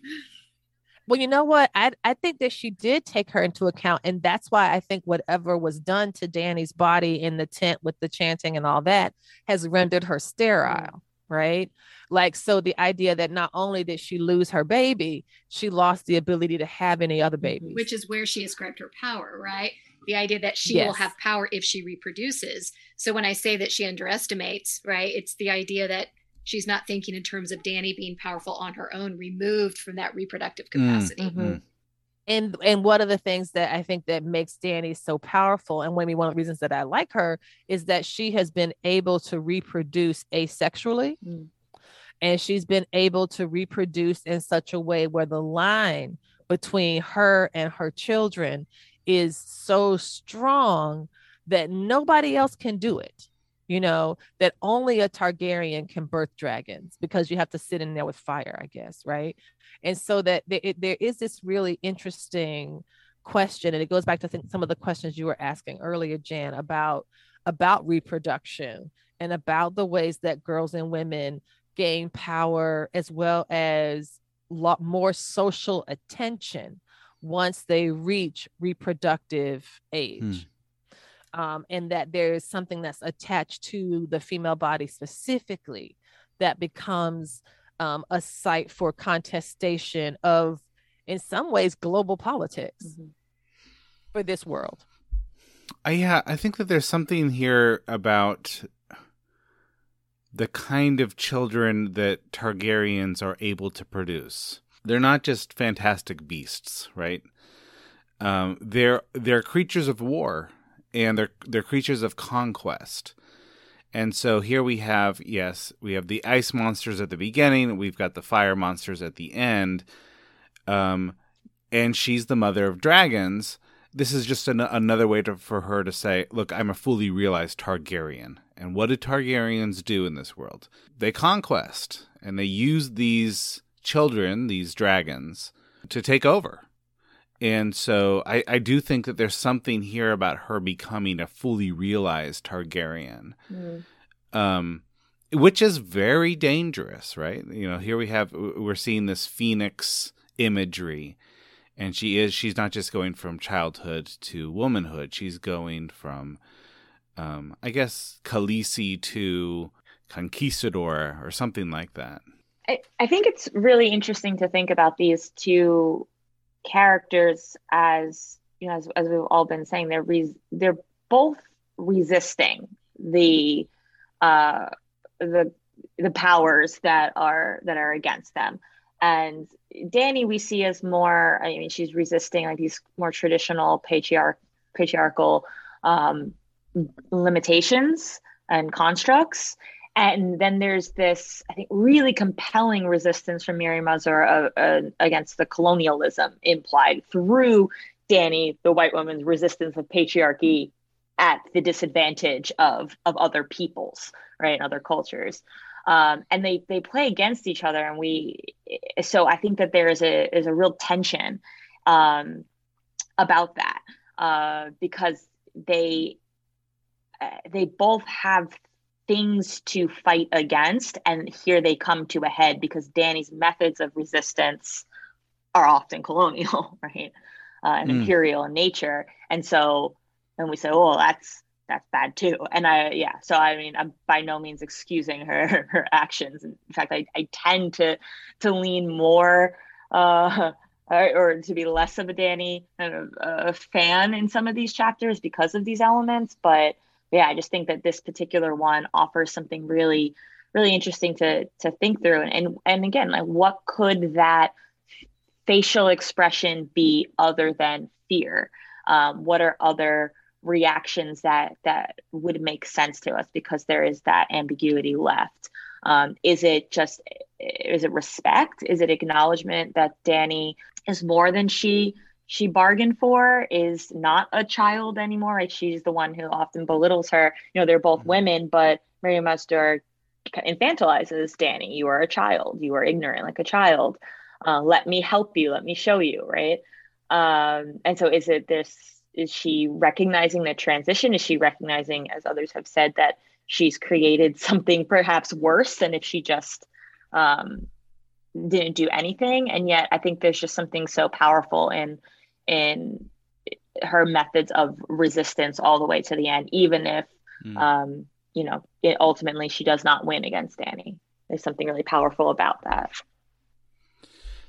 Well, you know what? I I think that she did take her into account, and that's why I think whatever was done to Danny's body in the tent with the chanting and all that has rendered her sterile, right? Like so, the idea that not only did she lose her baby, she lost the ability to have any other mm-hmm, babies. which is where she ascribed her power, right? The idea that she will have power if she reproduces. So when I say that she underestimates, right, it's the idea that she's not thinking in terms of Danny being powerful on her own, removed from that reproductive mm, capacity. Mhm. And and one of the things that I think that makes Danny so powerful, and maybe one of the reasons that I like her is that she has been able to reproduce asexually, Mm. and she's been able to reproduce in such a way where the line between her and her children is so strong that nobody else can do it. You know, that only a Targaryen can birth dragons because you have to sit in there with fire, I guess, right? And so that there, it, there is this really interesting question and it goes back to some of the questions you were asking earlier jan about about reproduction and about the ways that girls and women gain power as well as lot more social attention once they reach reproductive age. Um, and that there is something that's attached to the female body specifically that becomes um, a site for contestation of, in some ways, global politics Mm-hmm. for this world. I, yeah, I think that there's something here about the kind of children that Targaryens are able to produce. They're not just fantastic beasts, right? Um, they're they're creatures of war, and they're they're creatures of conquest. And so here we have yes, we have the ice monsters at the beginning. We've got the fire monsters at the end. Um, and she's the mother of dragons this is just an, another way to, for her to say, "Look, I'm a fully realized Targaryen." And what do Targaryens do in this world? They conquest, and they use these children, these dragons, to take over. And so I, I do think that there's something here about her becoming a fully realized Targaryen, Mm. um, which is very dangerous, right? You know, here we have we're seeing this phoenix imagery and she is she's not just going from childhood to womanhood she's going from um i guess khaleesi to conquistador or something like that I, I think it's really interesting to think about these two characters as you know as, as we've all been saying they're res- they're both resisting the uh the the powers that are that are against them. And Danny we see as more I mean she's resisting like these more traditional patriarch patriarchal um limitations and constructs and then there's this i think really compelling resistance from Mirri Maz Duur uh, uh, against the colonialism implied through danny the white woman's resistance of patriarchy at the disadvantage of of other peoples right and other cultures. Um, and they they play against each other and we so i think that there is a is a real tension um, about that uh, because they uh, they both have things to fight against and here they come to a head because danny's methods of resistance are often [laughs] colonial right? Uh, and Mm. imperial in nature. And so and we say oh that's that's bad too. And i yeah so i mean i'm by no means excusing her [laughs] her actions. In fact i, I tend to to lean more uh [laughs] or, to be less of a danny kind of uh, fan in some of these chapters because of these elements but yeah i just think that this particular one offers something really really interesting to to think through. And and, and again like what could that facial expression be other than fear? Um, what are other reactions that that would make sense to us because there is that ambiguity left? Um, is it just is it respect? Is it acknowledgement that danny is more than she she bargained for is not a child anymore. Right she's the one who often belittles her. You know they're both women but Mirri Maz Duur infantilizes danny you are a child. You are ignorant like a child. Uh, let me help you. Let me show you right? Um, and so is it this is she recognizing the transition? Is she recognizing as others have said that she's created something perhaps worse than if she just um, didn't do anything? And yet i think there's just something so powerful in in her methods of resistance all the way to the end even if mm. um you know it ultimately she does not win against danny there's something really powerful about that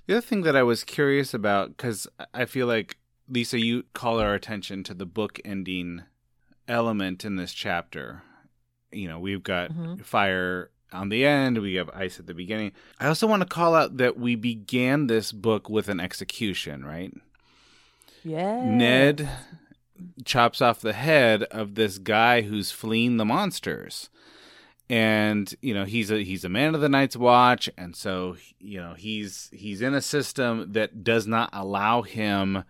the other thing that i was curious about because i feel like lisa you call our attention to the book ending element in this chapter you know we've got mm-hmm. fire on the end, we have ice at the beginning. I also want to call out that we began this book with an execution, right? Yeah. Ned chops off the head of this guy who's fleeing the monsters. And you know he's a he's a man of the night's watch, and so you know he's he's in a system that does not allow him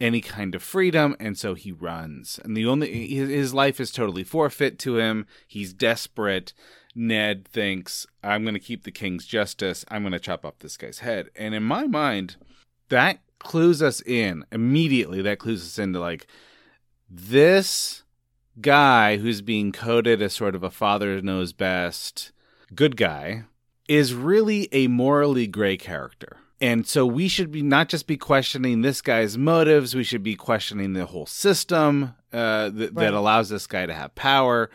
any kind of freedom, and so he runs. And the only his his life is totally forfeit to him. He's desperate, Ned thinks, I'm going to keep the king's justice. I'm going to chop off this guy's head. And in my mind, that clues us in immediately. That clues us into like this guy who's being coded as sort of a father knows best good guy is really a morally gray character. And so we should be not just be questioning this guy's motives, we should be questioning the whole system uh, th- right. that allows this guy to have power.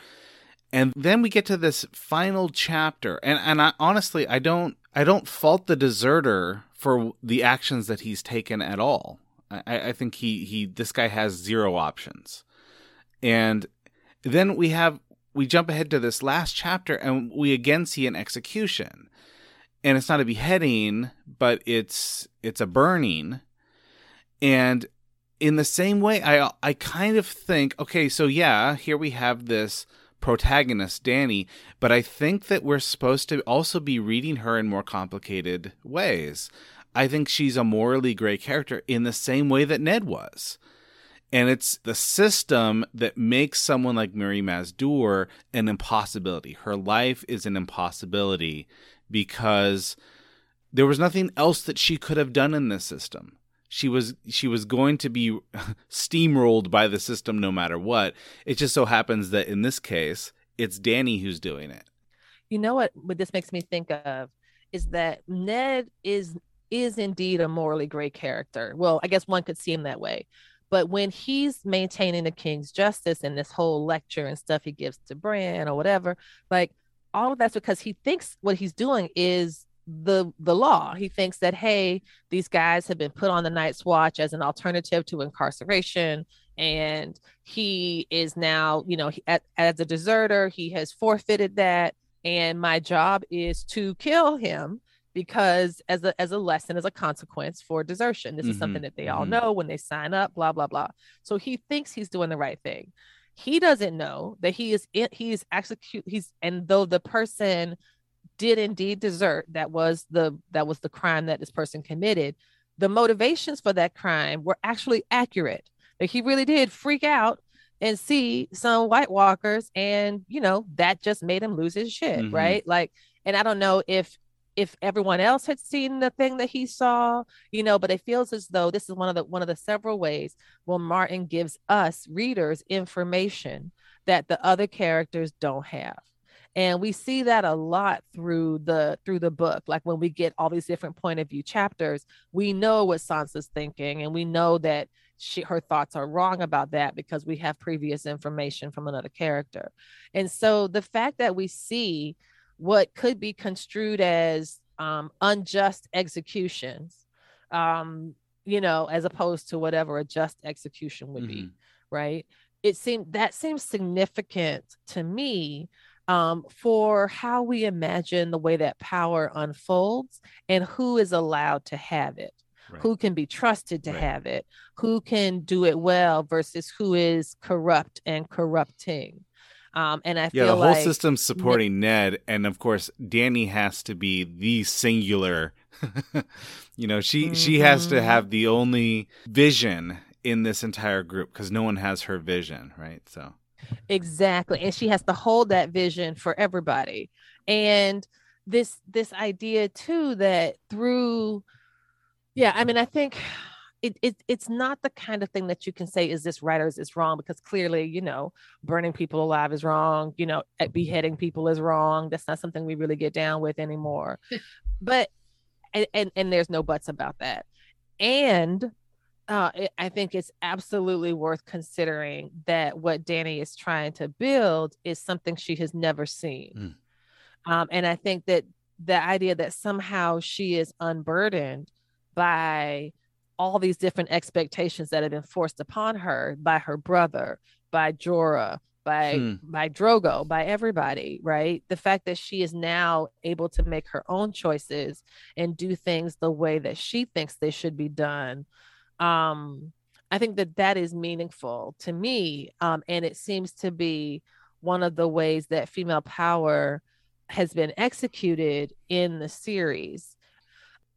And then we get to this final chapter, and and I, honestly, I don't I don't fault the deserter for the actions that he's taken at all. I, I think he he this guy has zero options, and then we have we jump ahead to this last chapter, and we again see an execution, and it's not a beheading, but it's it's a burning, and in the same way, I I kind of think, okay, so yeah, here we have this protagonist, Danny, but I think that we're supposed to also be reading her in more complicated ways. I think she's a morally gray character in the same way that Ned was. And it's the system that makes someone like Mirri Maz Duur an impossibility. Her life is an impossibility because there was nothing else that she could have done in this system she was she was going to be [laughs] steamrolled by the system no matter what. It just so happens that in this case, it's Danny who's doing it. You know what what this makes me think of is that Ned is is indeed a morally gray character. Well, I guess one could see him that way. But when he's maintaining the king's justice and this whole lecture and stuff he gives to Bran or whatever, like all of that's because he thinks what he's doing is the the law. He thinks that hey, these guys have been put on the Night's Watch as an alternative to incarceration, and he is now, you know, as, as a deserter, he has forfeited that, and my job is to kill him because as a as a lesson as a consequence for desertion this mm-hmm. is something that they all mm-hmm. know when they sign up blah blah blah so he thinks he's doing the right thing he doesn't know that he is in, he's execute he's and though the person did indeed desert that was the that was the crime that this person committed the motivations for that crime were actually accurate. That he really did freak out and see some white walkers and you know that just made him lose his shit mm-hmm. right? Like and i don't know if if everyone else had seen the thing that he saw you know but it feels as though this is one of the one of the several ways where martin gives us readers information that the other characters don't have and we see that a lot through the through the book like when we get all these different point of view chapters we know what sansa's thinking and we know that she her thoughts are wrong about that because we have previous information from another character and so the fact that we see what could be construed as um, unjust executions um, you know as opposed to whatever a just execution would mm-hmm. be right it seemed that seems significant to me um, for how we imagine the way that power unfolds and who is allowed to have it. Right. Who can be trusted to right. have it? Who can do it well versus who is corrupt and corrupting? Um, and I yeah, feel the whole like system's supporting Ned, and of course, Danny has to be the singular. [laughs] you know, she mm-hmm. she has to mm-hmm. have the only vision in this entire group because no one has her vision, right? So Exactly. And she has to hold that vision for everybody. And this this idea too that through yeah, I mean, I think it, it it's not the kind of thing that you can say is this right or is this wrong because clearly you know burning people alive is wrong you know eh, beheading people is wrong that's not something we really get down with anymore [laughs] but and, and and there's no buts about that and uh, it, I think it's absolutely worth considering that what Danny is trying to build is something she has never seen. Mm. Um, and I think that the idea that somehow she is unburdened by all these different expectations that have been forced upon her by her brother, by Jorah, by hmm. by Drogo, by everybody, right? The fact that she is now able to make her own choices and do things the way that she thinks they should be done. Um, I think that that is meaningful to me, um, and it seems to be one of the ways that female power has been executed in the series.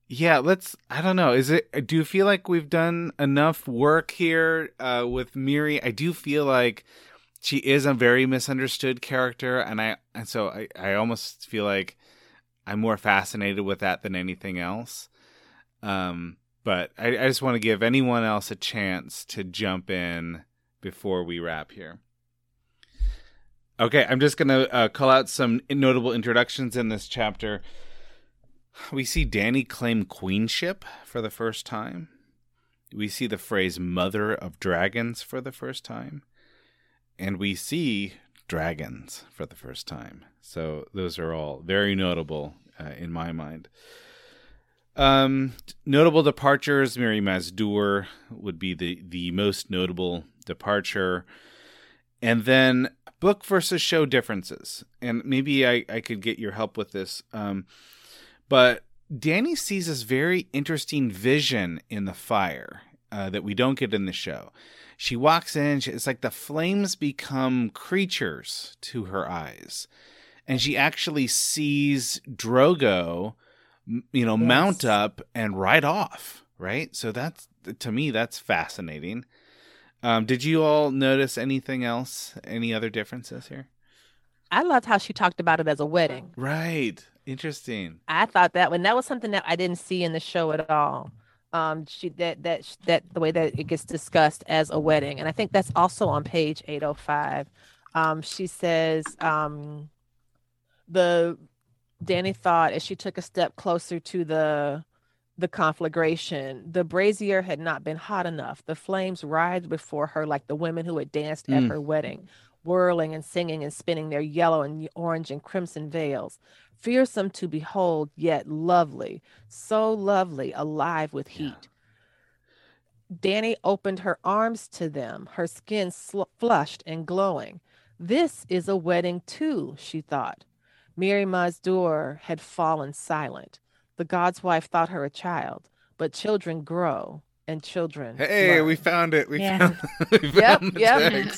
Yeah, let's. I don't know. Is it? Do you feel like we've done enough work here uh, with Mirri? I do feel like she is a very misunderstood character, and I and so I, I almost feel like I'm more fascinated with that than anything else. Um, but I, I just want to give anyone else a chance to jump in before we wrap here. Okay, I'm just gonna uh, call out some notable introductions in this chapter. We see Danny claim queenship for the first time. We see the phrase "mother of dragons" for the first time and we see dragons for the first time. So those are all very notable uh, in my mind. Um, notable departures: Mirri Maz Duur would be the the most notable departure, and then book versus show differences. And maybe I I could get your help with this. Um, but Danny sees this very interesting vision in the fire uh, that we don't get in the show. She walks in, she, it's like the flames become creatures to her eyes. And she actually sees Drogo, you know, yes. mount up and ride off, right? So that's, to me, that's fascinating. Um, did you all notice anything else? Any other differences here? I loved how she talked about it as a wedding. Right. Interesting. I thought that when that was something that I didn't see in the show at all um she that that that the way that it gets discussed as a wedding and i think that's also on page 805 um she says um the danny thought as she took a step closer to the the conflagration the brazier had not been hot enough the flames writhed before her like the women who had danced mm. at her wedding whirling and singing and spinning their yellow and orange and crimson veils fearsome to behold, yet lovely, so lovely, alive with heat. Yeah. Danny opened her arms to them, her skin sl- flushed and glowing. This is a wedding too, she thought. Mirri Maz Duur had fallen silent. The god's wife thought her a child, but children grow and children. Hey, learn. we found it. We yeah. found, [laughs] we found yep, yep.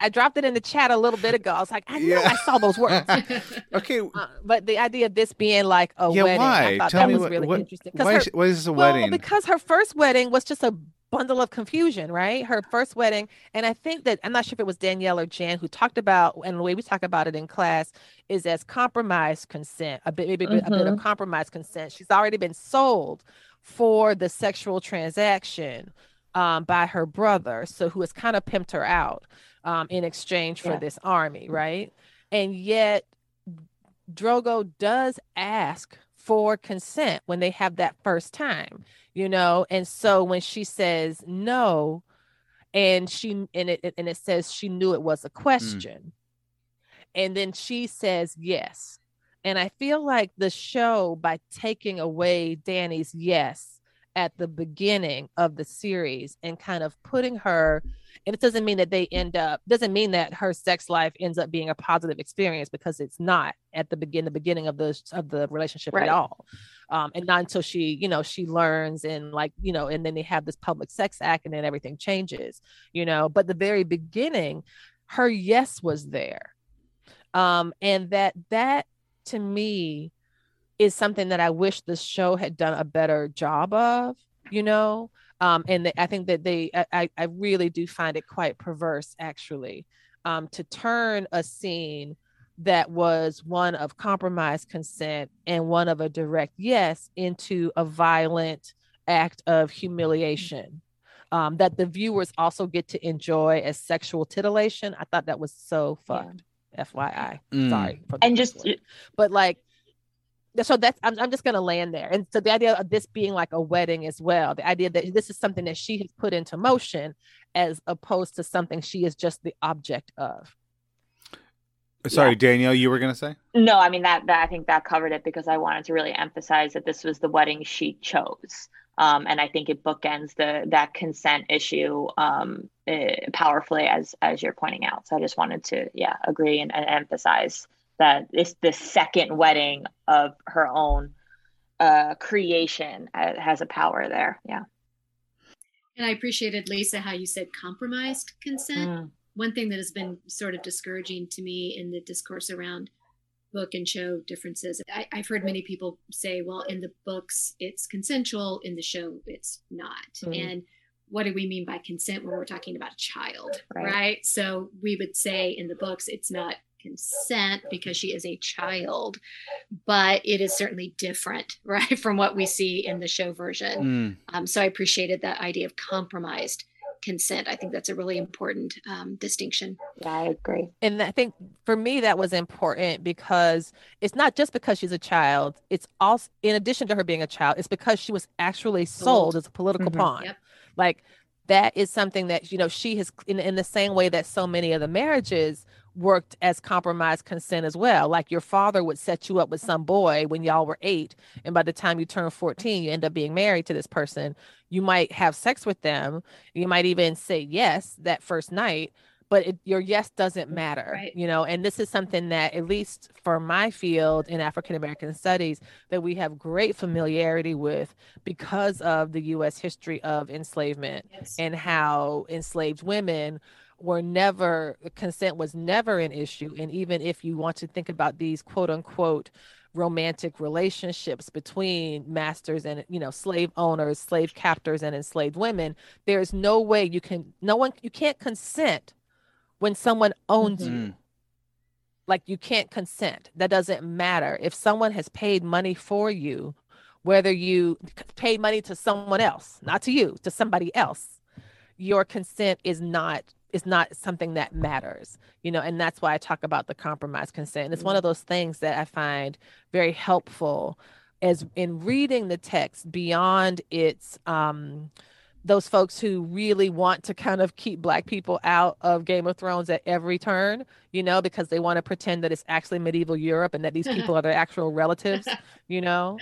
I dropped it in the chat a little bit ago. I was like, I know yeah. I saw those words. [laughs] okay, uh, but the idea of this being like a yeah, wedding, why? I thought Tell that was what, really what, interesting. Why, her, why is this a well, wedding? Because her first wedding was just a bundle of confusion, right? Her first wedding, and I think that I'm not sure if it was Danielle or Jan who talked about, and the way we talk about it in class is as compromised consent, a bit maybe mm-hmm. a bit of mm-hmm. compromised consent. She's already been sold for the sexual transaction um, by her brother, so who has kind of pimped her out um, in exchange for yeah. this army, right? And yet, Drogo does ask for consent when they have that first time, you know. And so when she says no, and she and it and it says she knew it was a mm. question, mm. and then she says yes. And I feel like the show, by taking away Danny's yes at the beginning of the series and kind of putting her and it doesn't mean that they end up doesn't mean that her sex life ends up being a positive experience because it's not at the begin the beginning of the of the relationship right. at all um, and not until she you know she learns and like you know and then they have this public sex act and then everything changes you know but the very beginning her yes was there um, and that that to me is something that i wish the show had done a better job of you know um, and I think that they, I, I really do find it quite perverse actually um, to turn a scene that was one of compromised consent and one of a direct yes into a violent act of humiliation um, that the viewers also get to enjoy as sexual titillation. I thought that was so fucked. Yeah. FYI, mm. sorry. and just, but like, so that's I'm, I'm just going to land there and so the idea of this being like a wedding as well the idea that this is something that she has put into motion as opposed to something she is just the object of Sorry, Yeah. Danielle, you were gonna say? No, I mean that that I think that covered it because I wanted to really emphasize that this was the wedding she chose. Um, and I think it bookends the that consent issue um, eh, powerfully as as you're pointing out. So I just wanted to yeah agree and, and emphasize that it's the second wedding of her own uh, creation uh, has a power there. Yeah. And I appreciated, Lisa, how you said compromised consent. Mm. One thing that has been sort of discouraging to me in the discourse around book and show differences, I, I've heard many people say, well, in the books, it's consensual, in the show, it's not. Mhm. And what do we mean by consent when we're talking about a child, Right. right? So we would say in the books, it's not consent because she is a child, but it is certainly different, [laughs] right, from what we see in the show version. Mm. Um, so I appreciated that idea of compromised consent. I think that's a really important um, distinction. Yeah, I agree. and I think for me that was important because it's not just because she's a child. It's also in addition to her being a child, it's because she was actually sold Sold. as a political Mhm. pawn. Yep. Like that is something that you know she has in in the same way that so many of the marriages worked as compromised consent as well. Like your father would set you up with some boy when y'all were eight, and by the time you turn 14, you end up being married to this person. You might have sex with them. You might even say yes that first night, but it, your yes doesn't matter, Right. you know. And this is something that, at least for my field in African American studies, that we have great familiarity with because of the U.S. history of enslavement Yes. and how enslaved women were never consent was never an issue. And even if you want to think about these quote unquote romantic relationships between masters and you know slave owners slave captors and enslaved women there's no way you can no one you can't consent when someone owns you. Mm. like you can't consent. That doesn't matter. If someone has paid money for you whether you paid money to someone else not to you to somebody else your consent is not is not something that matters you know and that's why i talk about the compromise consent it's one of those things that i find very helpful as in reading the text beyond its um those folks who really want to kind of keep black people out of Game of Thrones at every turn, you know, because they want to pretend that it's actually medieval Europe and that these people are their [laughs] actual relatives, you know.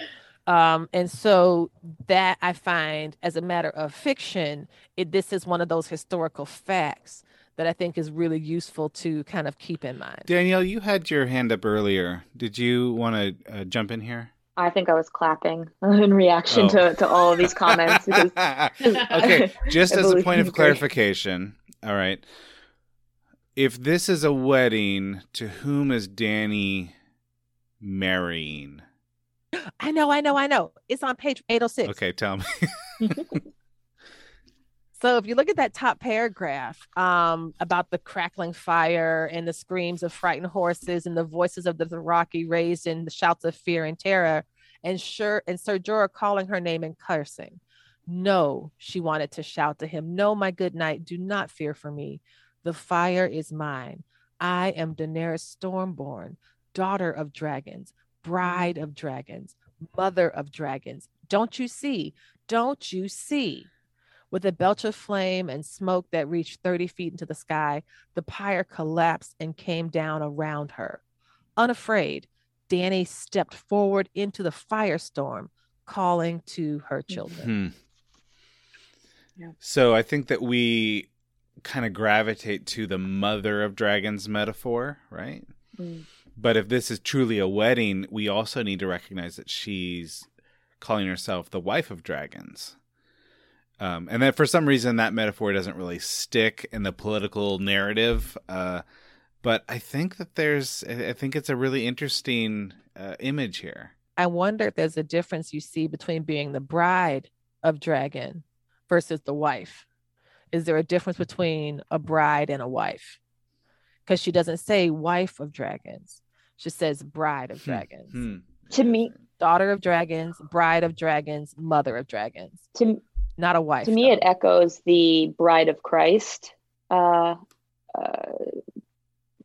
Um, and so that I find as a matter of fiction, it this is one of those historical facts that I think is really useful to kind of keep in mind. Danielle, you had your hand up earlier. Did you want to uh, jump in here? I think I was clapping [laughs] in reaction Oh. to, to all of these comments because [laughs] okay, just [laughs] as a point of clarification, all right. If this is a wedding, to whom is Danny marrying? I know, I know, I know. It's on page 806. Okay, tell me. [laughs] [laughs] So if you look at that top paragraph um, about the crackling fire and the screams of frightened horses and the voices of the Dothraki raised in the shouts of fear and terror, and sure and Sir Jorah calling her name and cursing. No, she wanted to shout to him. No, my good knight, do not fear for me. The fire is mine. I am Daenerys Stormborn, daughter of dragons, bride of dragons, mother of dragons. Don't you see? Don't you see? With a belch of flame and smoke that reached 30 feet into the sky, the pyre collapsed and came down around her. Unafraid, Danny stepped forward into the firestorm, calling to her children. Hmm. Yeah. So I think that we kind of gravitate to the mother of dragons metaphor, right? Mm. But if this is truly a wedding, we also need to recognize that she's calling herself the wife of dragons. Um, and that for some reason that metaphor doesn't really stick in the political narrative. Uh, but I think that there's, I think it's a really interesting uh, image here. I wonder if there's a difference you see between being the bride of dragon versus the wife. Is there a difference between a bride and a wife? Because she doesn't say wife of dragons, she says bride of dragons, Hmm. to me daughter of dragons, bride of dragons, mother of dragons, to not a wife. to me though. it echoes the bride of christ uh, uh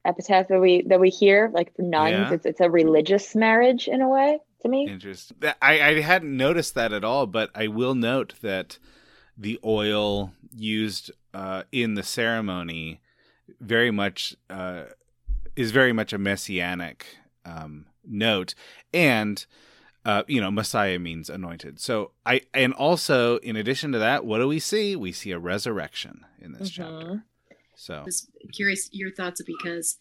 epitaph that we that we hear like for nuns Yeah. it's it's a religious marriage in a way to me. Interesting. I, I hadn't noticed that at all, but I will note that the oil used uh, in the ceremony very much uh, is very much a messianic um, note, and uh, you know, Messiah means anointed. So I, and also in addition to that, what do we see? We see a resurrection in this Mhm. chapter. So I was curious your thoughts because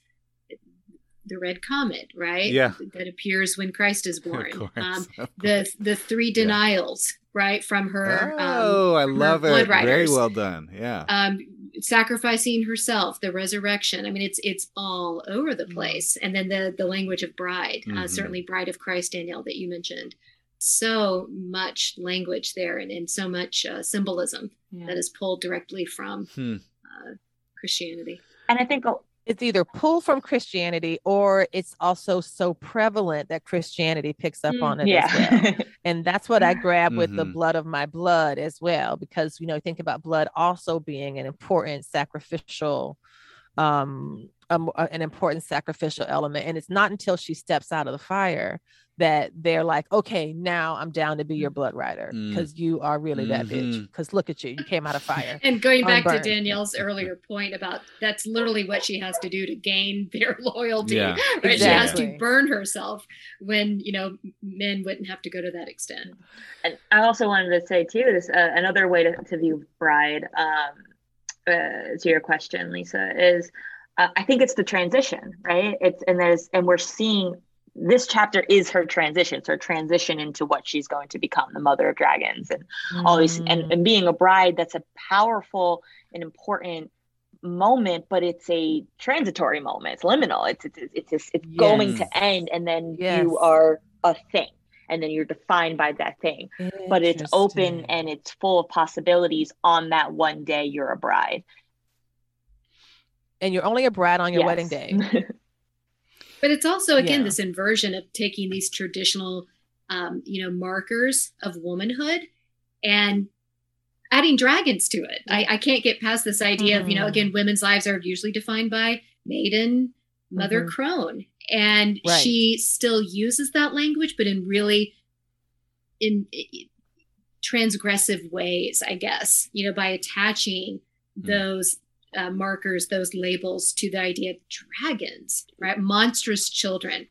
the red comet, right? Yeah. That appears when Christ is [laughs] born. course, Um, the the three denials, right, from her. oh, I love it. Very well done. Yeah. Um, sacrificing herself, the resurrection. I mean, it's it's all over Mm-hmm. the place. And then the the language of bride, uh, Mhm. certainly bride of Christ, Danielle, that you mentioned. So much language there, and, and so much uh, symbolism Yeah. that is pulled directly from Hmm. uh, Christianity. And I think it's either pulled from Christianity or it's also so prevalent that Christianity picks up Mm, on it yeah. as well. [laughs] And that's what I grab with the Mhm. blood of my blood as well, because you know, think about blood also being an important sacrificial, um, um, uh, an important sacrificial element. And it's not until she steps out of the fire that they're like, okay, now I'm down to be your blood rider Mm. because you are really that bitch. Because look at you, you came out of fire. And going back Unburned. to Danielle's earlier point about that's literally what she has to do to gain [laughs] their loyalty. Yeah. Right? She has to burn herself when you know men wouldn't have to go to that extent. And I also wanted to say too, this uh, another way to, to view Bride, um, uh, to your question, Lisa, is uh, I think it's the transition, right? It's and there's and we're seeing this chapter is her transition, it's her transition into what she's going to become, the mother of dragons, and all these Mm. and, and being a bride. That's a powerful and important moment, but it's a transitory moment. It's liminal. It's it's it's it's, it's going to end, and then Yes. you are a thing, and then you're defined by that thing but it's open and it's full of possibilities on that one day you're a bride and you're only a bride on your Yes. wedding day. [laughs] But it's also again Yeah. this inversion of taking these traditional, um, you know, markers of womanhood and adding dragons to it. I, I can't get past this idea of you know Mm. again women's lives are usually defined by maiden, mother Mhm. crone, and Right. she still uses that language, but in really in i- transgressive ways, I guess. You know, by attaching Hmm. those uh, markers, those labels to the idea of dragons, right? Monstrous children.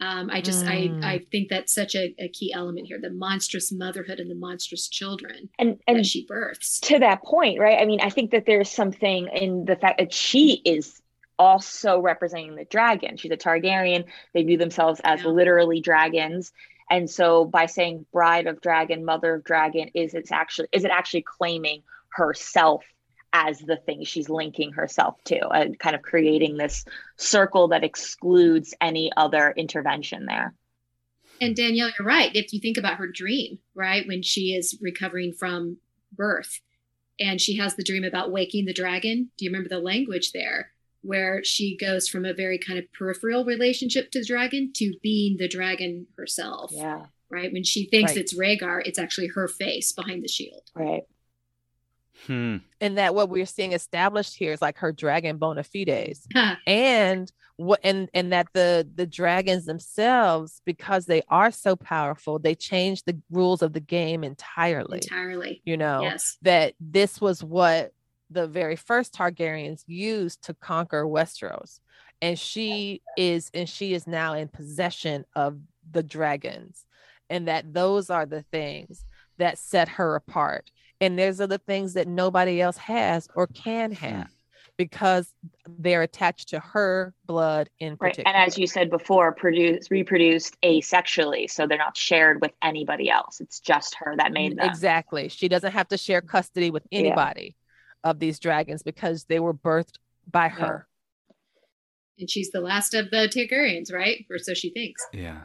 Um, I just, Mm. I, I think that's such a, a key element here: the monstrous motherhood and the monstrous children and that and she births. to that point right i mean i think that there's something in the fact that she is also representing the dragon she's a targaryen they view themselves as Yeah. literally dragons and so by saying bride of dragon mother of dragon is it's actually is it actually claiming herself as the thing she's linking herself to and kind of creating this circle that excludes any other intervention there And Danielle, you're right. If you think about her dream, right, when she is recovering from birth and she has the dream about waking the dragon, do you remember the language there? Where she goes from a very kind of peripheral relationship to the dragon to being the dragon herself, yeah right? When she thinks Right. it's Rhaegar, it's actually her face behind the shield. right Hmm. and that what we're seeing established here is like her dragon bona fides Huh. and what and and that the the dragons themselves because they are so powerful they change the rules of the game entirely Entirely. you know Yes. that this was what the very first Targaryens used to conquer Westeros. And she is and she is now in possession of the dragons. And that those are the things that set her apart. And those are the things that nobody else has or can mm-hmm. have because they're attached to her blood in Right. particular. And as you said before, produced reproduced asexually, so they're not shared with anybody else. It's just her that mm, made them. Exactly. She doesn't have to share custody with Yeah. anybody of these dragons because they were birthed by her. And she's the last of the Targaryens, right? Or so she thinks. Yeah.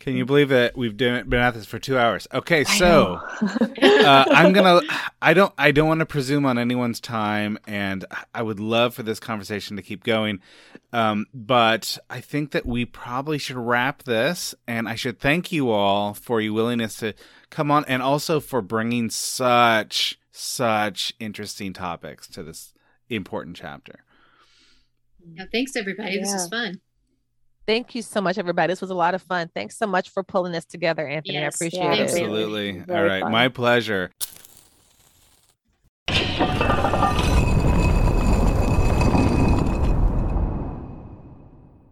Can you believe that we've been at this for two hours? Okay, so uh, [laughs] I'm gonna. I don't. I don't want to presume on anyone's time, and I would love for this conversation to keep going. Um, but I think that we probably should wrap this, and I should thank you all for your willingness to come on, and also for bringing such such interesting topics to this important chapter. Now, thanks everybody. This was fun. Thank you so much, everybody. This was a lot of fun. Thanks so much for pulling this together, Anthony. Yes, I appreciate yeah, it. Absolutely. All Very right. fun. My pleasure.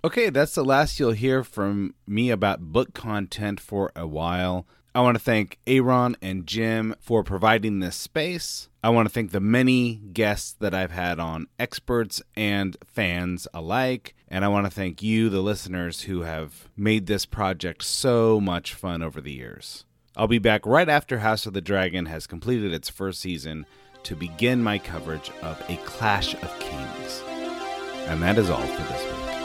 Okay, that's the last you'll hear from me about book content for a while. I want to thank Aaron and Jim for providing this space. I want to thank the many guests that I've had on, experts and fans alike. And I want to thank you, the listeners, who have made this project so much fun over the years. I'll be back right after House of the Dragon has completed its first season to begin my coverage of A Clash of Kings. And that is all for this week.